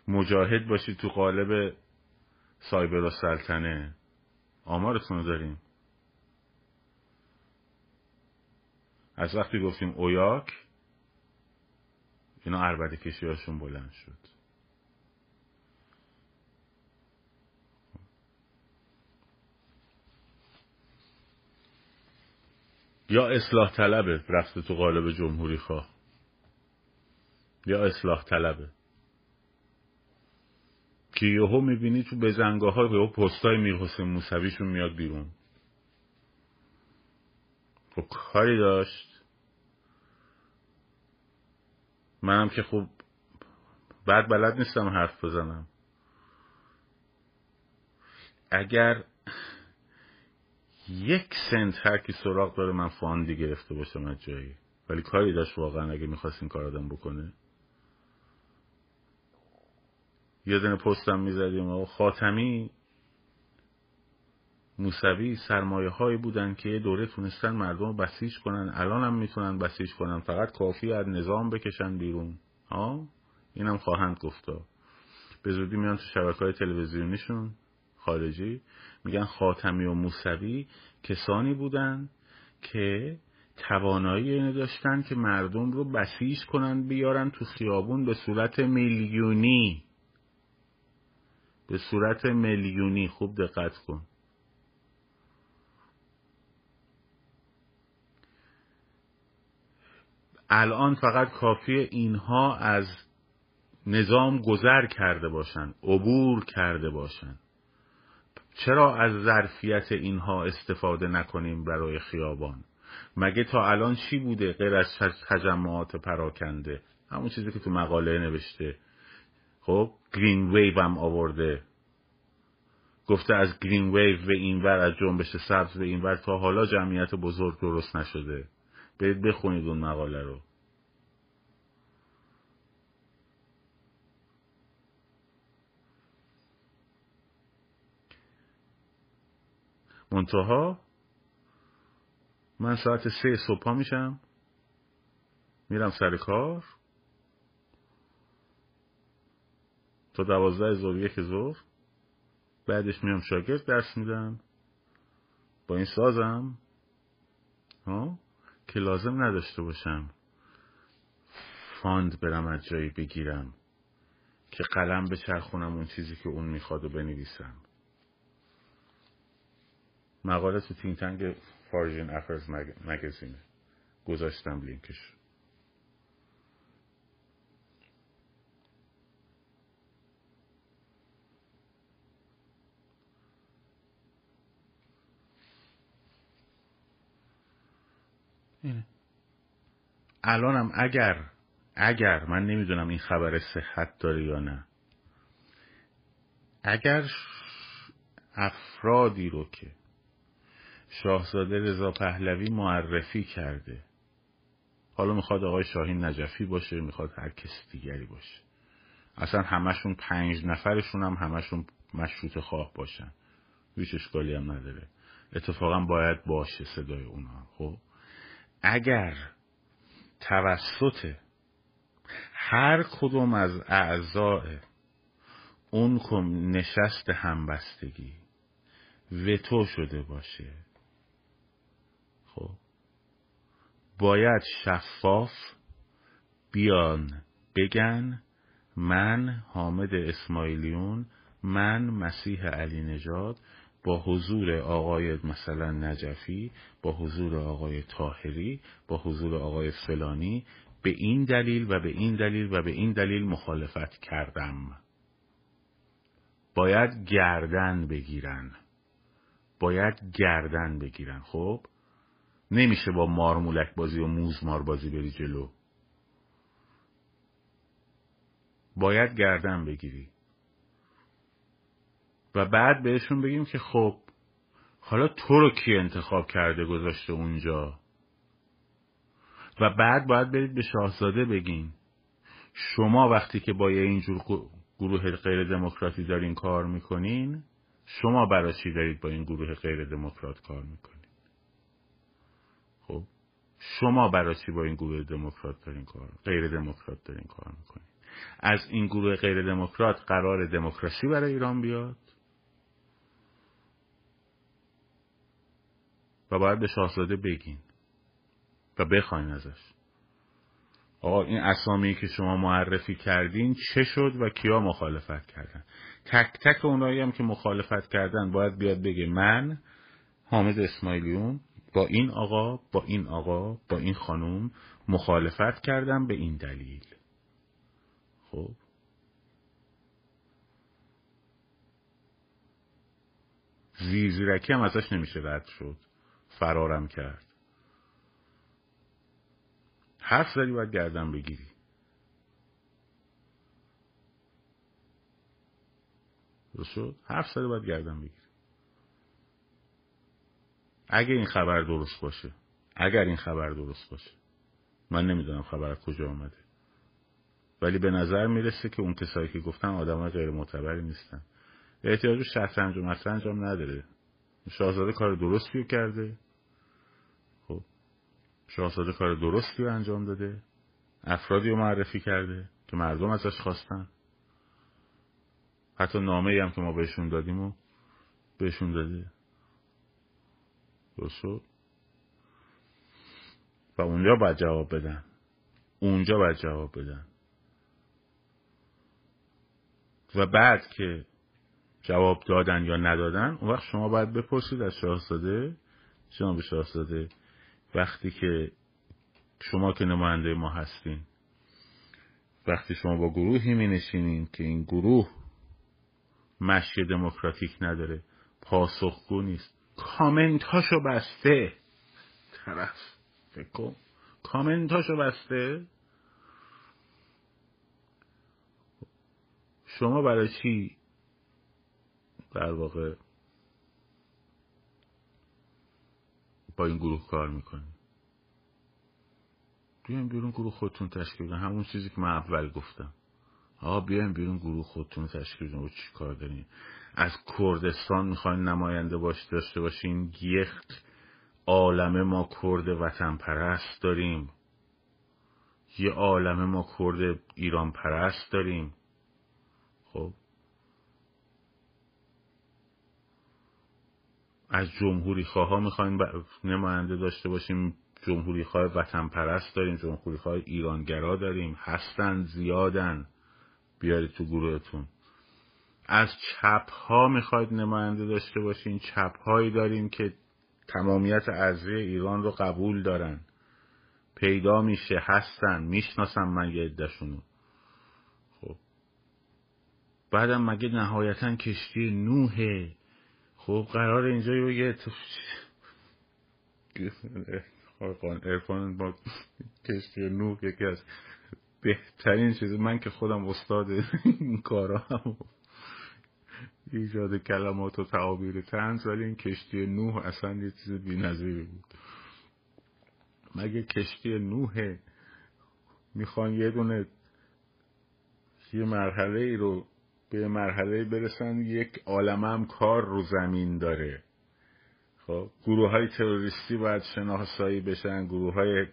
Speaker 1: مجاهد باشی تو قالب سایبر و سلطنه آمارتون رو داریم. از وقتی گفتیم اویاک اینا عربده کشی هاشون بلند شد. یا اصلاح طلبه رفته تو قالب جمهوری خواه. یا اصلاح طلبه که یهو می‌بینی تو بزنگاه ها یهو پستای میر حسین موسویشون میاد بیرون. کاری داشت. منم که خوب بعد بلد نیستم حرف بزنم. اگر یک سنت هر کی سراغ داره من فاندی گرفته باشم از جایی. ولی کاری داشت واقعا اگه می‌خواست این کار آدم بکنه. یه دونه پستم می‌زدیم و خاتمی موسوی سرمایه هایی بودن که دوره تونستن مردم رو بسیج کنن. الان هم می‌تونن بسیج کنن. فقط کافی از نظام بکشن بیرون. ها اینم خواهند گفتا به زودی میان تو شبکه های تلویزیونیشون. خارجی. میگن خاتمی و موسوی کسانی بودن که توانایی اینو داشتن که مردم رو بسیج کنن بیارن تو خیابون به صورت میلیونی. به صورت میلیونی. خوب دقت کن. الان فقط کافی اینها از نظام گذر کرده باشن عبور کرده باشن. چرا از ظرفیت اینها استفاده نکنیم برای خیابان؟ مگه تا الان چی بوده غیر از تجمعات پراکنده؟ همون چیزی که تو مقاله نوشته. خب گرین ویو هم آورده. گفته از گرین ویو به اینور از جنبش سبز به اینور تا حالا جمعیت بزرگ درست نشده. برید بخونید اون مقاله رو. منتها من ساعت سه صبح میشم. میرم سر کار. تا دوازده ظهر یک ظهر. بعدش میام شاگرد درس میدم. با این سازم. ها؟ که لازم نداشته باشم fund برم از جایی بگیرم که قلم بچرخونم اون چیزی که اون می‌خواد و بنویسم. مقاله تو think tank foreign affairs magazine ـه. گذاشتم لینکش. اینه. الانم اگر اگر من نمی‌دونم این خبر صحت داره یا نه. اگر افرادی رو که شاهزاده رضا پهلوی معرفی کرده حالا می‌خواد آقای شاهین نجفی باشه می‌خواد هر کس دیگری باشه. اصلا همشون پنج نفرشون هم همشون مشروط خواه باشن. هیچ اشکالی هم نداره. اتفاقا باید باشه صدای اونها خب؟ اگر توسط هر کدوم از اعضای اون نشست همبستگی وتو شده باشه خب؟ باید شفاف بیان بگن من حامد اسماعیلیون من مسیح علی نجات با حضور آقای مثلا نجفی با حضور آقای تاهری با حضور آقای فلانی به این دلیل و به این دلیل و به این دلیل مخالفت کردم. باید گردن بگیرن. باید گردن بگیرن. خب؟ نمیشه با مارمولک بازی و موزمار بازی بری جلو. باید گردن بگیری. و بعد بهشون بگیم که خب حالا تو رو کی انتخاب کرده گذاشته اونجا؟ و بعد باید برید به شاهزاده بگین. شما وقتی که با یه اینجور گروه غیر دموکراتی دارین کار می‌کنین شما برای چی دارید با این گروه غیر دموکرات کار می‌کنین؟ خب شما برای چی با این گروه دموکرات دارین کار غیر دموکرات دارین کار می‌کنین؟ از این گروه غیر دموکرات قرار دموکراسی برای ایران بیاد؟ باید به شاهزاده بگین و بخواین ازش. آقا این اسامی که شما معرفی کردین چه شد و کیا مخالفت کردن؟ تک تک اونایی هم که مخالفت کردن باید بیاد بگه من حامد اسماعیلیون با این آقا با این آقا با این خانوم مخالفت کردم به این دلیل. خب؟ زیرزیرکی هم ازش نمیشه رد شد. فرارم کرد. حرف زدی باید گردن بگیری. شد؟ حرف زدی باید گردن بگیری. اگه این خبر درست باشه اگر این خبر درست باشه. من نمی‌دونم خبر از کجا آمده ولی به نظر می‌رسه که اون کسایی که گفتن آدم های غیر معتبری نیستن. احتیاج به شطرنج و مطرنج هم نداره. شاهزاده کار درستی کرده. شاهزاده کار درستی رو انجام داده افرادی رو معرفی کرده که مردم ازش خواستن. حتی نامه هم که ما بهشون دادیم و بهشون داده. درست و اونجا باید جواب بدن. اونجا باید جواب بدن. و بعد که جواب دادن یا ندادن اون وقت شما باید بپرسید از شاهزاده به شاهزاده وقتی که شما که نماینده ما هستین وقتی شما با گروهی می نشینین که این گروه مشی دموکراتیک نداره پاسخگو نیست. کامنت هاشو بسته. طرف فکر کن. کامنت هاشو بسته. شما برای چی در واقع با این گروه کار می‌کنی. بیایم بیرون گروه خودتون تشکیل بدن همون چیزی که من اول گفتم. آقا بیایم بیرون گروه خودتون تشکیل بدن و چی کار دارین؟ از کردستان می‌خواین نماینده باش داشته باشین. یک عالمه ما کرد وطن پرست داریم. یه عالمه ما کرد ایران پرست داریم. خب؟ از جمهوری خواه می‌خوایم نماینده داشته باشیم. جمهوری خواه وطن پرست داریم جمهوری خواه ایرانگرا داریم. هستن زیادن. بیارید تو گروهتون. از چپ ها می‌خواید نماینده داشته باشین. چپ هایی داریم که تمامیت ارزی ایران رو قبول دارن. پیدا میشه هستن. می‌شناسم من یه عدهشونو. خب. بعدم مگه نهایتا کشتی نوحه؟ خب قرار اینجا یه ارفان با کشتی نوح یکی از بهترین چیز من که خودم استاد این کارا هم ایجاد کلمات و تعابیر تنز ولی این کشتی نوح اصلا یه چیز بی بود. مگه کشتی نوح می‌خوان یه دونه یه مرحله ای رو به مرحله برسن یک عالم هم کار رو زمین داره. خب گروه های تروریستی باید شناسایی بشن گروه های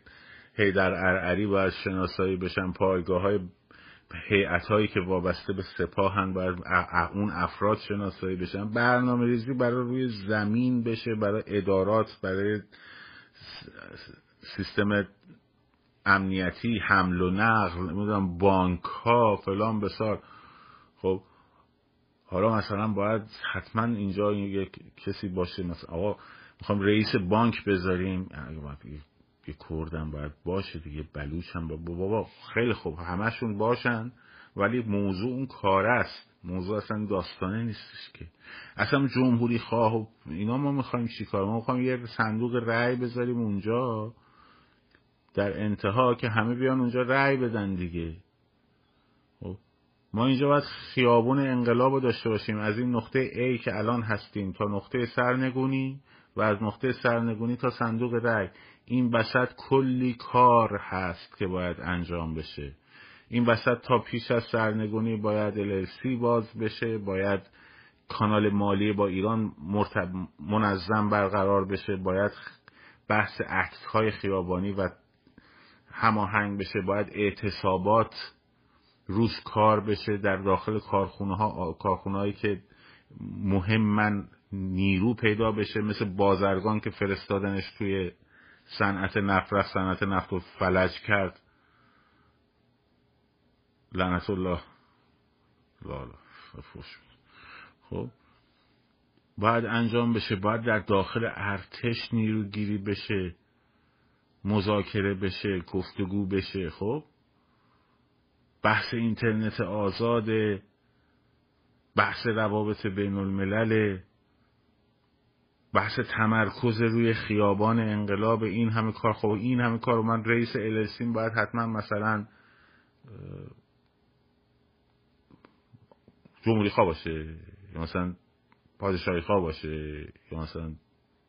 Speaker 1: هیدر ارعری باید شناسایی بشن پایگاه های حیعت هایی که وابسته به سپاهن باید اون افراد شناسایی بشن. برنامه ریزی برای روی زمین بشه برای ادارات برای سیستم امنیتی حمل و نقل نمی‌دونم بانک ها فلان بسار. خب حالا مثلا باید حتما اینجا یک کسی باشه مثلا آقا می‌خوام رئیس بانک بذاریم. یه کردم باید باشه دیگه بلوچ هم با بابا خیلی خوب همشون باشن. ولی موضوع اون کار است. موضوع اصلا داستانه نیستش که. اصلا جمهوری خواه و اینا ما می‌خوایم چیکار ما می‌خوایم یه صندوق رأی بذاریم اونجا. در انتها که همه بیان اونجا رأی بدن دیگه. ما اینجا باید خیابون انقلاب رو داشته باشیم. از این نقطه A که الان هستیم تا نقطه سرنگونی و از نقطه سرنگونی تا صندوق رأی. این وسط کلی کار هست که باید انجام بشه. این وسط تا پیش از سرنگونی باید LLC باز بشه. باید کانال مالی با ایران منظم برقرار بشه. باید بحث عکس های خیابانی و هماهنگ بشه. باید اعتصابات روز کار بشه در داخل کارخونه ها کارخونه که مهمن نیرو پیدا بشه مثل بازرگان که فرستادنش توی صنعت نفت رفت صنعت نفت رو فلج کرد. لعنت الله. لا لا خب. باید انجام بشه باید در داخل ارتش نیروگیری بشه مذاکره بشه گفتگو بشه. خب. بحث اینترنت آزاد بحث روابط بین الملل بحث تمرکز روی خیابان انقلاب این همه کار. خب این همه کار من رئیس السین باید حتما مثلا جمهوری خواه باشه یا مثلا پادشاهی خواه باشه یا مثلا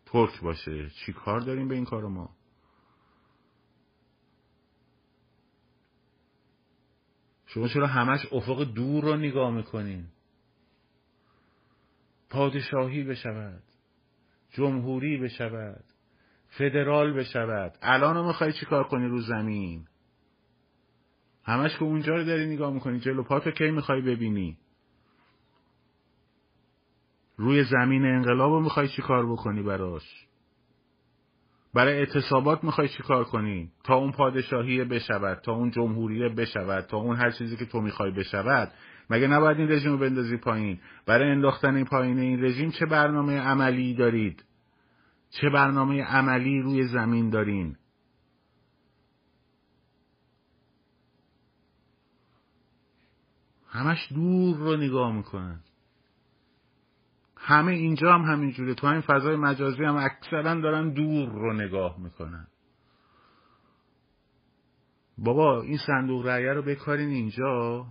Speaker 1: ترک باشه. چی کار داریم به این کار ما؟ شما چرا همش افق دور رو نگاه می‌کنین؟ پادشاهی بشود جمهوری بشود فدرال بشود. الان می‌خوای چی کار کنی رو زمین؟ همش که اونجا رو داری نگاه می‌کنی جلو پاتو کی می‌خوای ببینی؟ روی زمین انقلاب رو می‌خوای چی کار بکنی براش؟ برای اعتصابات می‌خوای چی کار کنی؟ تا اون پادشاهی بشود تا اون جمهوریه بشود تا اون هر چیزی که تو می‌خوای بشود. مگه نباید این رژیم رو بندازی پایین؟ برای انداختن پایین این رژیم چه برنامه عملی دارید؟ چه برنامه عملی روی زمین دارین؟ همش دور رو نگاه می‌کنن. همه اینجا هم همینجوره تو این فضای مجازی هم اکثرا دارن دور رو نگاه می‌کنن. بابا این صندوق رعیه رو بکارین اینجا.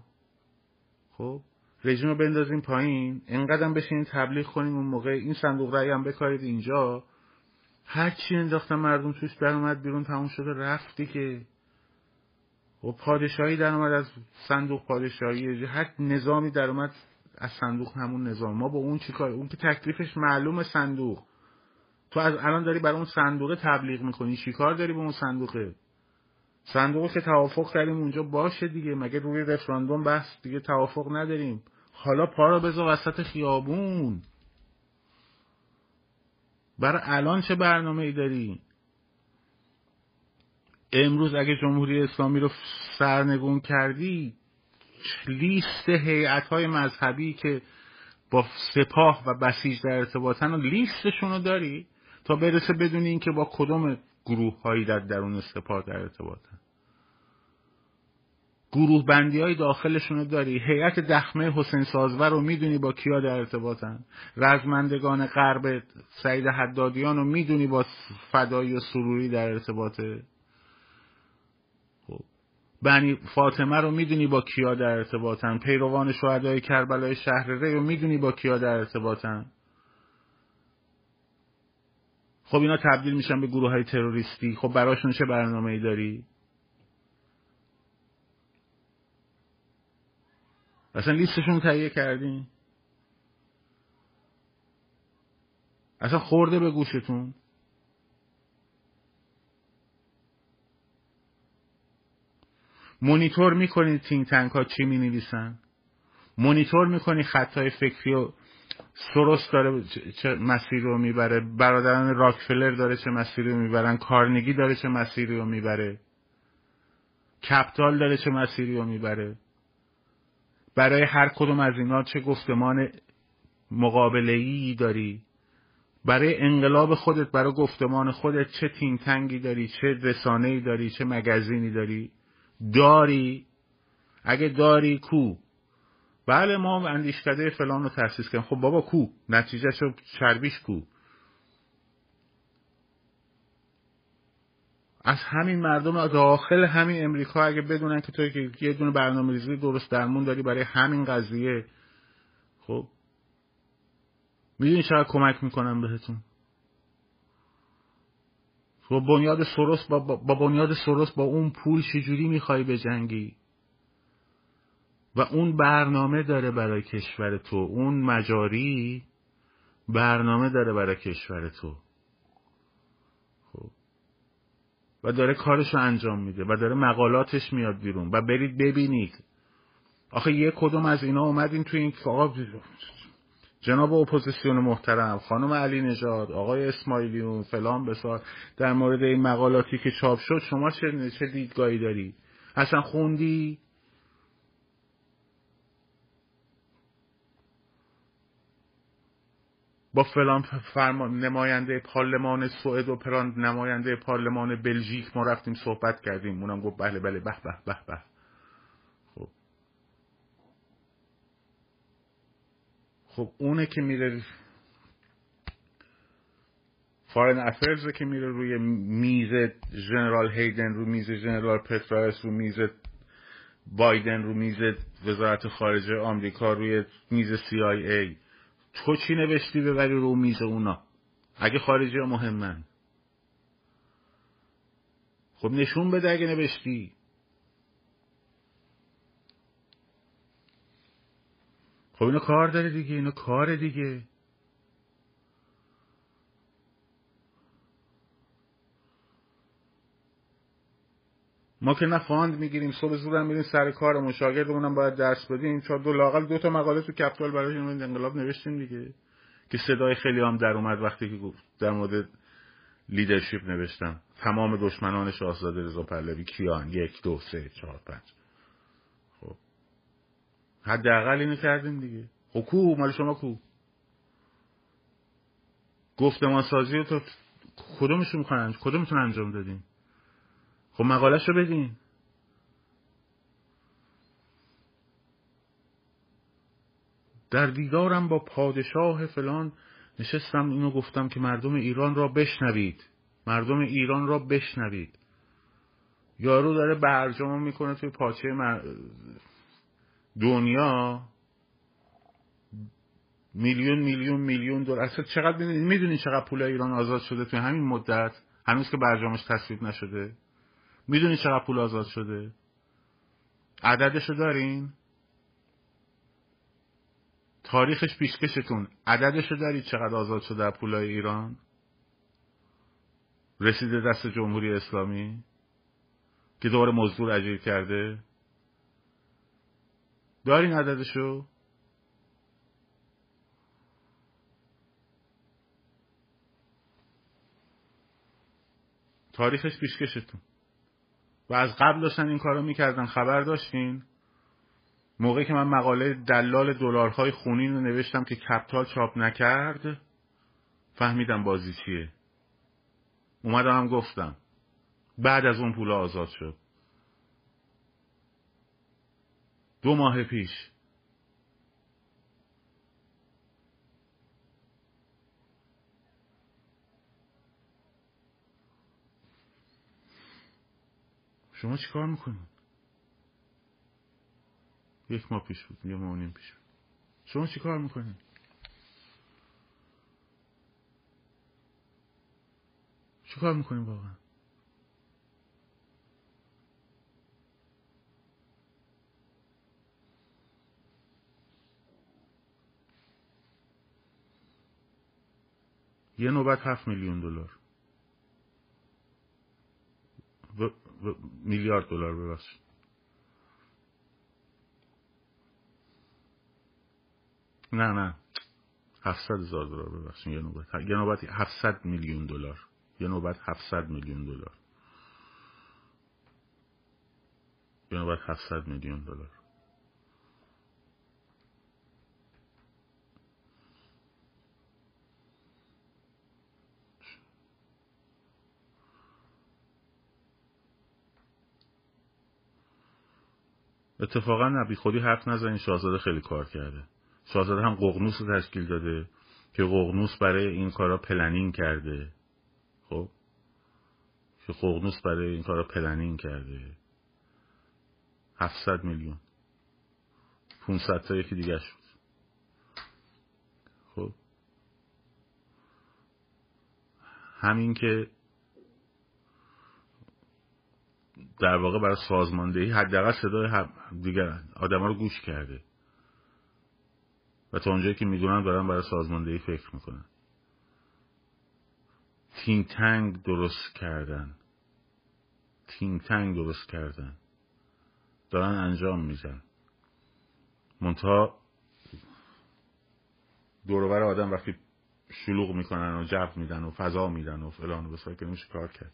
Speaker 1: خب رژیم رو بندازیم پایین. انقدر بشین تبلیغ کنیم اون موقع. این صندوق رأی هم بکارید اینجا. هر چی انداختن مردم توش در اومد بیرون تموم شده رفتی که و پادشاهی در اومد از صندوق پادشاهی. هر نظامی در اومد از صندوق همون نظام. ما با اون چیکار اون که تکلیفش معلوم صندوق. تو از الان داری برای اون صندوق تبلیغ می‌کنی. چیکار داری به اون صندوقه؟ صندوق که توافق کردیم اونجا باشه دیگه. مگه روی رفراندوم بحث دیگه توافق نداریم؟ حالا پا را بذار وسط خیابون. برای الان چه برنامه ای داری؟ امروز اگه جمهوری اسلامی رو سرنگون کردی لیست هیئت های مذهبی که با سپاه و بسیج در ارتباطن و لیستشون رو داری تا برسه بدونی این که با کدوم گروه هایی در درون سپاه در ارتباطن. گروه بندی های داخلشون رو داری. هیئت دخمه حسین سازور رو می‌دونی با کیا در ارتباطن. رزمندگان غرب سعید حدادیان رو می‌دونی با فدایی و سروری در ارتباطه. بنی فاطمه رو می‌دونی با کیا در ارتباطن؟ پیروان شهدای کربلای شهر ری رو می‌دونی با کیا در ارتباطن؟ خب اینا تبدیل میشن به گروه های تروریستی. خب براشون چه برنامه ای داری؟ اصلا لیستشون تهیه کردین؟ اصلا خورده به گوشتون؟ مونیتور می‌کنید تینگ تنک ها چی می نویسن مونیتور می‌کنی خطای فکری و سروس داره چه مسیری رو می‌بره. برادران راکفلر داره چه مسیری رو می‌برن. کارنگی داره چه مسیری رو می‌بره. کپتال داره چه مسیری رو می‌بره. برای هر کدوم از اینا چه گفتمان مقابله داری. برای انقلاب خودت برای گفتمان خودت چه تین تنگی داری چه رسانه ای داری چه مگزینی داری. داری اگه داری کو. بله ما اندیشکده فلان رو تحسیس کردیم. خب بابا کو نتیجه شو چربیش کو. از همین مردم داخل همین امریکا اگه بدونن که توی که یه دونه برنامه ریزی درست درمون داری برای همین قضیه. خب؟ می‌دونی چقدر کمک می‌کنم بهتون؟ با بنیاد سروس با, با بنیاد سروس با اون پول چجوری می‌خوای به جنگی و اون برنامه داره برای کشور تو. اون مجاری برنامه داره برای کشور تو. و داره کارش رو انجام میده و داره مقالاتش میاد بیرون. و برید ببینید. آخه یه کدوم از اینا اومدین تو این آقا جناب اپوزیسیون محترم خانم علی نژاد آقای اسماعیلیون فلان بسار. در مورد این مقالاتی که چاپ شد شما چه چه دیدگاهی داری؟ اصلا خوندی؟ با فلان فرمان نماینده پارلمان سوئد و پران نماینده پارلمان بلژیک ما رفتیم صحبت کردیم. اونم گفت بله بله به به به به خب خب اونه که میره فارن افرز که میره روی میز جنرال هیدن رو میز جنرال پترایس رو میز بایدن رو میز وزارت خارجه آمریکا روی میز ای. تو چی نوشتی ببری رو میز اونا؟ اگه خارجی مهمن. خب نشون بده اگه نوشتی. خب اینو کار داره دیگه اینو کار دیگه. ما که نه fund می‌گیریم صبح زود هم میریم سر کارمون شاگردمون باید درس بدیم. چون دو لاقل دو تا مقاله تو کپیتال برای انقلاب نوشتیم دیگه. که صدای خیلی هم در اومد وقتی که گفت در مورد لیدرشپ نوشتم. تمام دشمنان شاهزاده رضا پهلوی کیان؟ یک دو سه چهار پنج. حداقل اینو کردیم دیگه. خب کو؟ مال شما کو؟ گفتمان سازی رو تو کدومشون می‌خوان کدومتون انجام دادیم خب مقالش رو بدین. در دیدارم با پادشاه فلان نشستم اینو گفتم که مردم ایران را بشنوید. مردم ایران را بشنوید. یارو داره برجام می‌کنه توی پاچه دنیا میلیون میلیون میلیون دلار. اصلا چقدر می‌دونین چقدر پول ایران آزاد شده توی همین مدت؟ هنوز که برجامش تصویب نشده. می‌دونی چقدر پول آزاد شده؟ عددشو دارین؟ تاریخش پیشکشتون. عددشو دارید چقدر آزاد شده پولای ایران؟ رسیده دست جمهوری اسلامی؟ که دوباره مزدور اجیر کرده؟ دارین عددشو تاریخش پیشکشتون. و از قبل داشتن این کارو می‌کردن. خبر داشتین؟ موقعی که من مقاله دلال دلارهای خونین رو نوشتم که کپتال چاپ نکرد فهمیدم بازی چیه. اومدم هم گفتم. بعد از اون پول آزاد شد. دو ماه پیش. شما چیکار می‌کنید؟ یک ماه پیش بود یه ماه نیم پیش بود. شما چیکار می‌کنید؟ چیکار می‌کنید واقعا؟ یه نوبت هفت میلیون دلار. میلیارد دلار ببخشید. نه نه. 700 هزار دلار ببخشید. یه نوبت. یه نوبت 700 میلیون دلار. یه نوبت 700 میلیون دلار. یه نوبت 700 میلیون دلار. اتفاقا نه بی خودی حرف نزنین شاهزاده خیلی کار کرده. شاهزاده هم ققنوس رو تشکیل داده که ققنوس برای این کارا planning کرده. خب؟ که ققنوس برای این کارا planning کرده. 700 میلیون. 500 تا یکی دیگه شد. خب؟ همین که در واقع برای سازماندهی حداقل صدای دیگر آدم رو گوش کرده. و تا اونجایی که می‌دونن دارن برای سازماندهی فکر می‌کنن. تینگ تنگ درست کردن. تینگ تنگ درست کردن. دارن انجام میدن. منتها دورور آدم وقتی شلوغ می‌کنن و جب میدن و فضا میدن و فلان و بسار که نمیشه کار کرد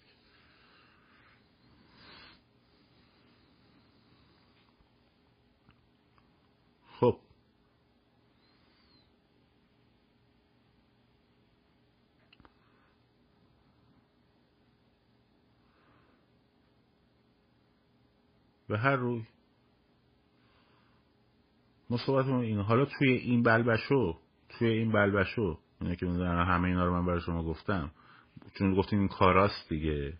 Speaker 1: خب به هر روی. ما صحبت این حالا توی این بلبشو توی این بلبشو اینه که همه اینا رو من برای شما گفتم. چون گفتیم این کاراست دیگه.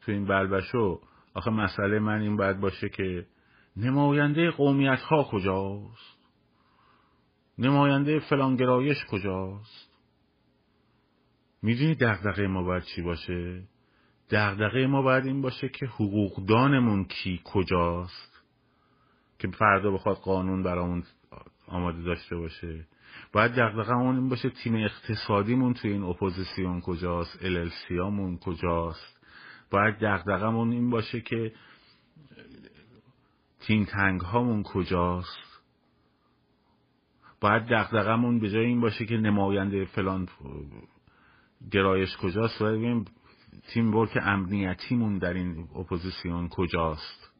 Speaker 1: توی این بلبشو آخه مسئله من این باید باشه که نماینده قومیت ها کجاست؟ نماینده فلانگرایش کجاست؟ می‌دونی دغدغه ما باید چی باشه؟ دغدغه ما باید این باشه که حقوقدانمون کی کجاست؟ که فردا بخواد قانون برامون آماده داشته باشه. باید دقدقه این باشه تیم اقتصادیمون توی این اپوزیسیون کجاست الالسیامون کجاست. باید دغدغمون این باشه که think tank هامون کجاست. باید دغدغمون به جای این باشه که نماینده فلان گرایش کجاست باید team work امنیتیمون در این اپوزیسیون کجاست؟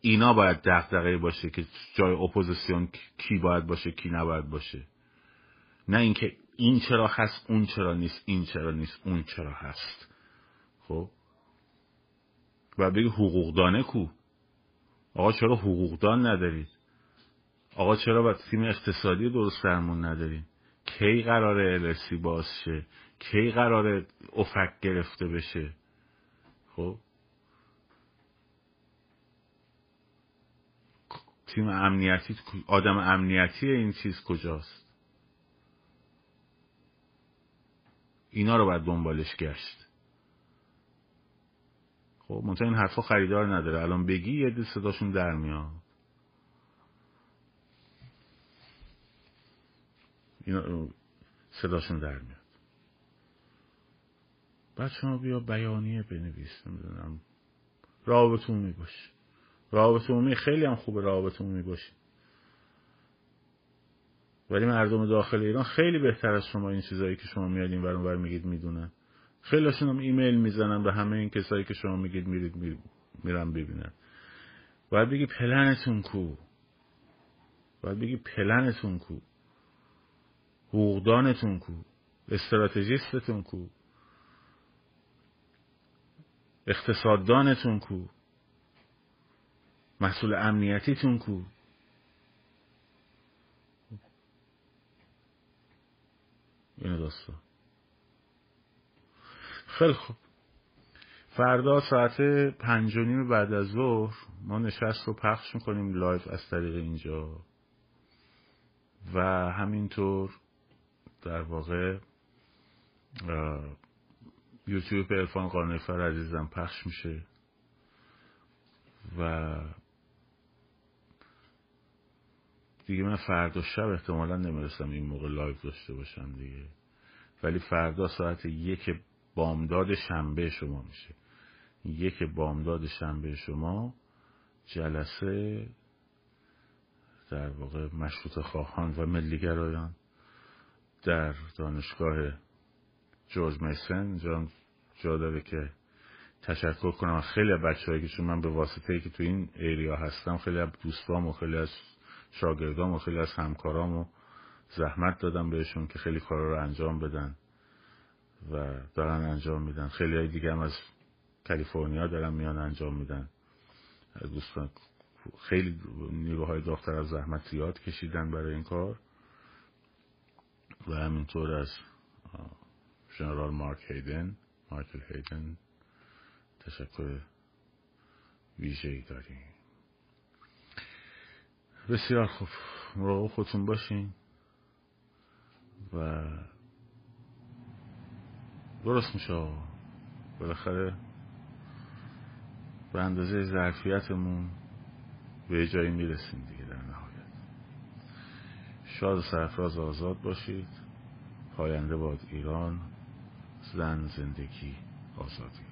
Speaker 1: اینا باید دغدغه باشه که جای اپوزیسیون کی باید باشه کی نباید باشه. نه اینکه این چرا هست اون چرا نیست این چرا نیست اون چرا هست. خب؟ و بگی حقوقدانه کو؟ آقا چرا حقوقدان ندارید؟ آقا چرا باید تیم اقتصادی درست درمون ندارید؟ کی قراره السی باز شه؟ کی قراره افک گرفته بشه؟ خب؟ تیم امنیتی آدم امنیتی این چیز کجاست؟ اینا رو باید دنبالش گشت. خب منتها این حرفا خریدار نداره. الان بگی یه صداشون در میاد. اینا صداشون در میاد. بعد شما بیا بیانیه بنویس نمی‌دونم. روابط عمومی باشه رابطه عمومی خیلی هم خوبه رابطه عمومی باشه ولی مردم داخل ایران خیلی بهتر از شما این چیزایی که شما میاد این ور میگید می‌دونن. خیلیشون هم ایمیل می‌زنن به همه این کسایی که شما میگید میرید میرن ببینن باید بگی پلنتون کو. باید بگی پلنتون کو. حقوقدانتون کو strategist تون کو اقتصاددانتون کو مسئول امنیتیتون کو. این داستان. خیلی خوب. فردا ساعت پنج و نیم بعد از ظهر ما نشست رو پخش می‌کنیم live از طریق اینجا. و همینطور در واقع یوتیوب ارفان قانفر عزیزم پخش میشه و دیگه من فردا شب احتمالا نمی‌رسم این موقع لایو داشته باشم دیگه. ولی فردا ساعت یک بامداد شنبه شما میشه. یک بامداد شنبه شما جلسه در واقع مشروط خواهان و ملیگرایان. در دانشگاه جورج میسن جا, جا داره که تشکر کنم خیلی بچه که چون من به واسطه ای که تو این ایریا هستم خیلی از دوستام و خیلی از شاگردام و خیلی از همکارام و زحمت دادم بهشون که خیلی کارا رو انجام بدن و دارن انجام میدن. خیلی های دیگه هم از کالیفرنیا دارن میان انجام میدن. دوستان خیلی نیروهای داختر از زحمت زیاد کشیدن برای این کار. و همینطور از جنرال مارک هیدن مایکل هیدن تشکر ویژه‌ای داریم. بسیار خوب. مراقب خودتون باشین و درست میشه بالاخره به اندازه ظرفیتمون به جایی می‌رسیم دیگه شاد سرفراز آزاد باشید. پاینده باد ایران زن زندگی آزادی.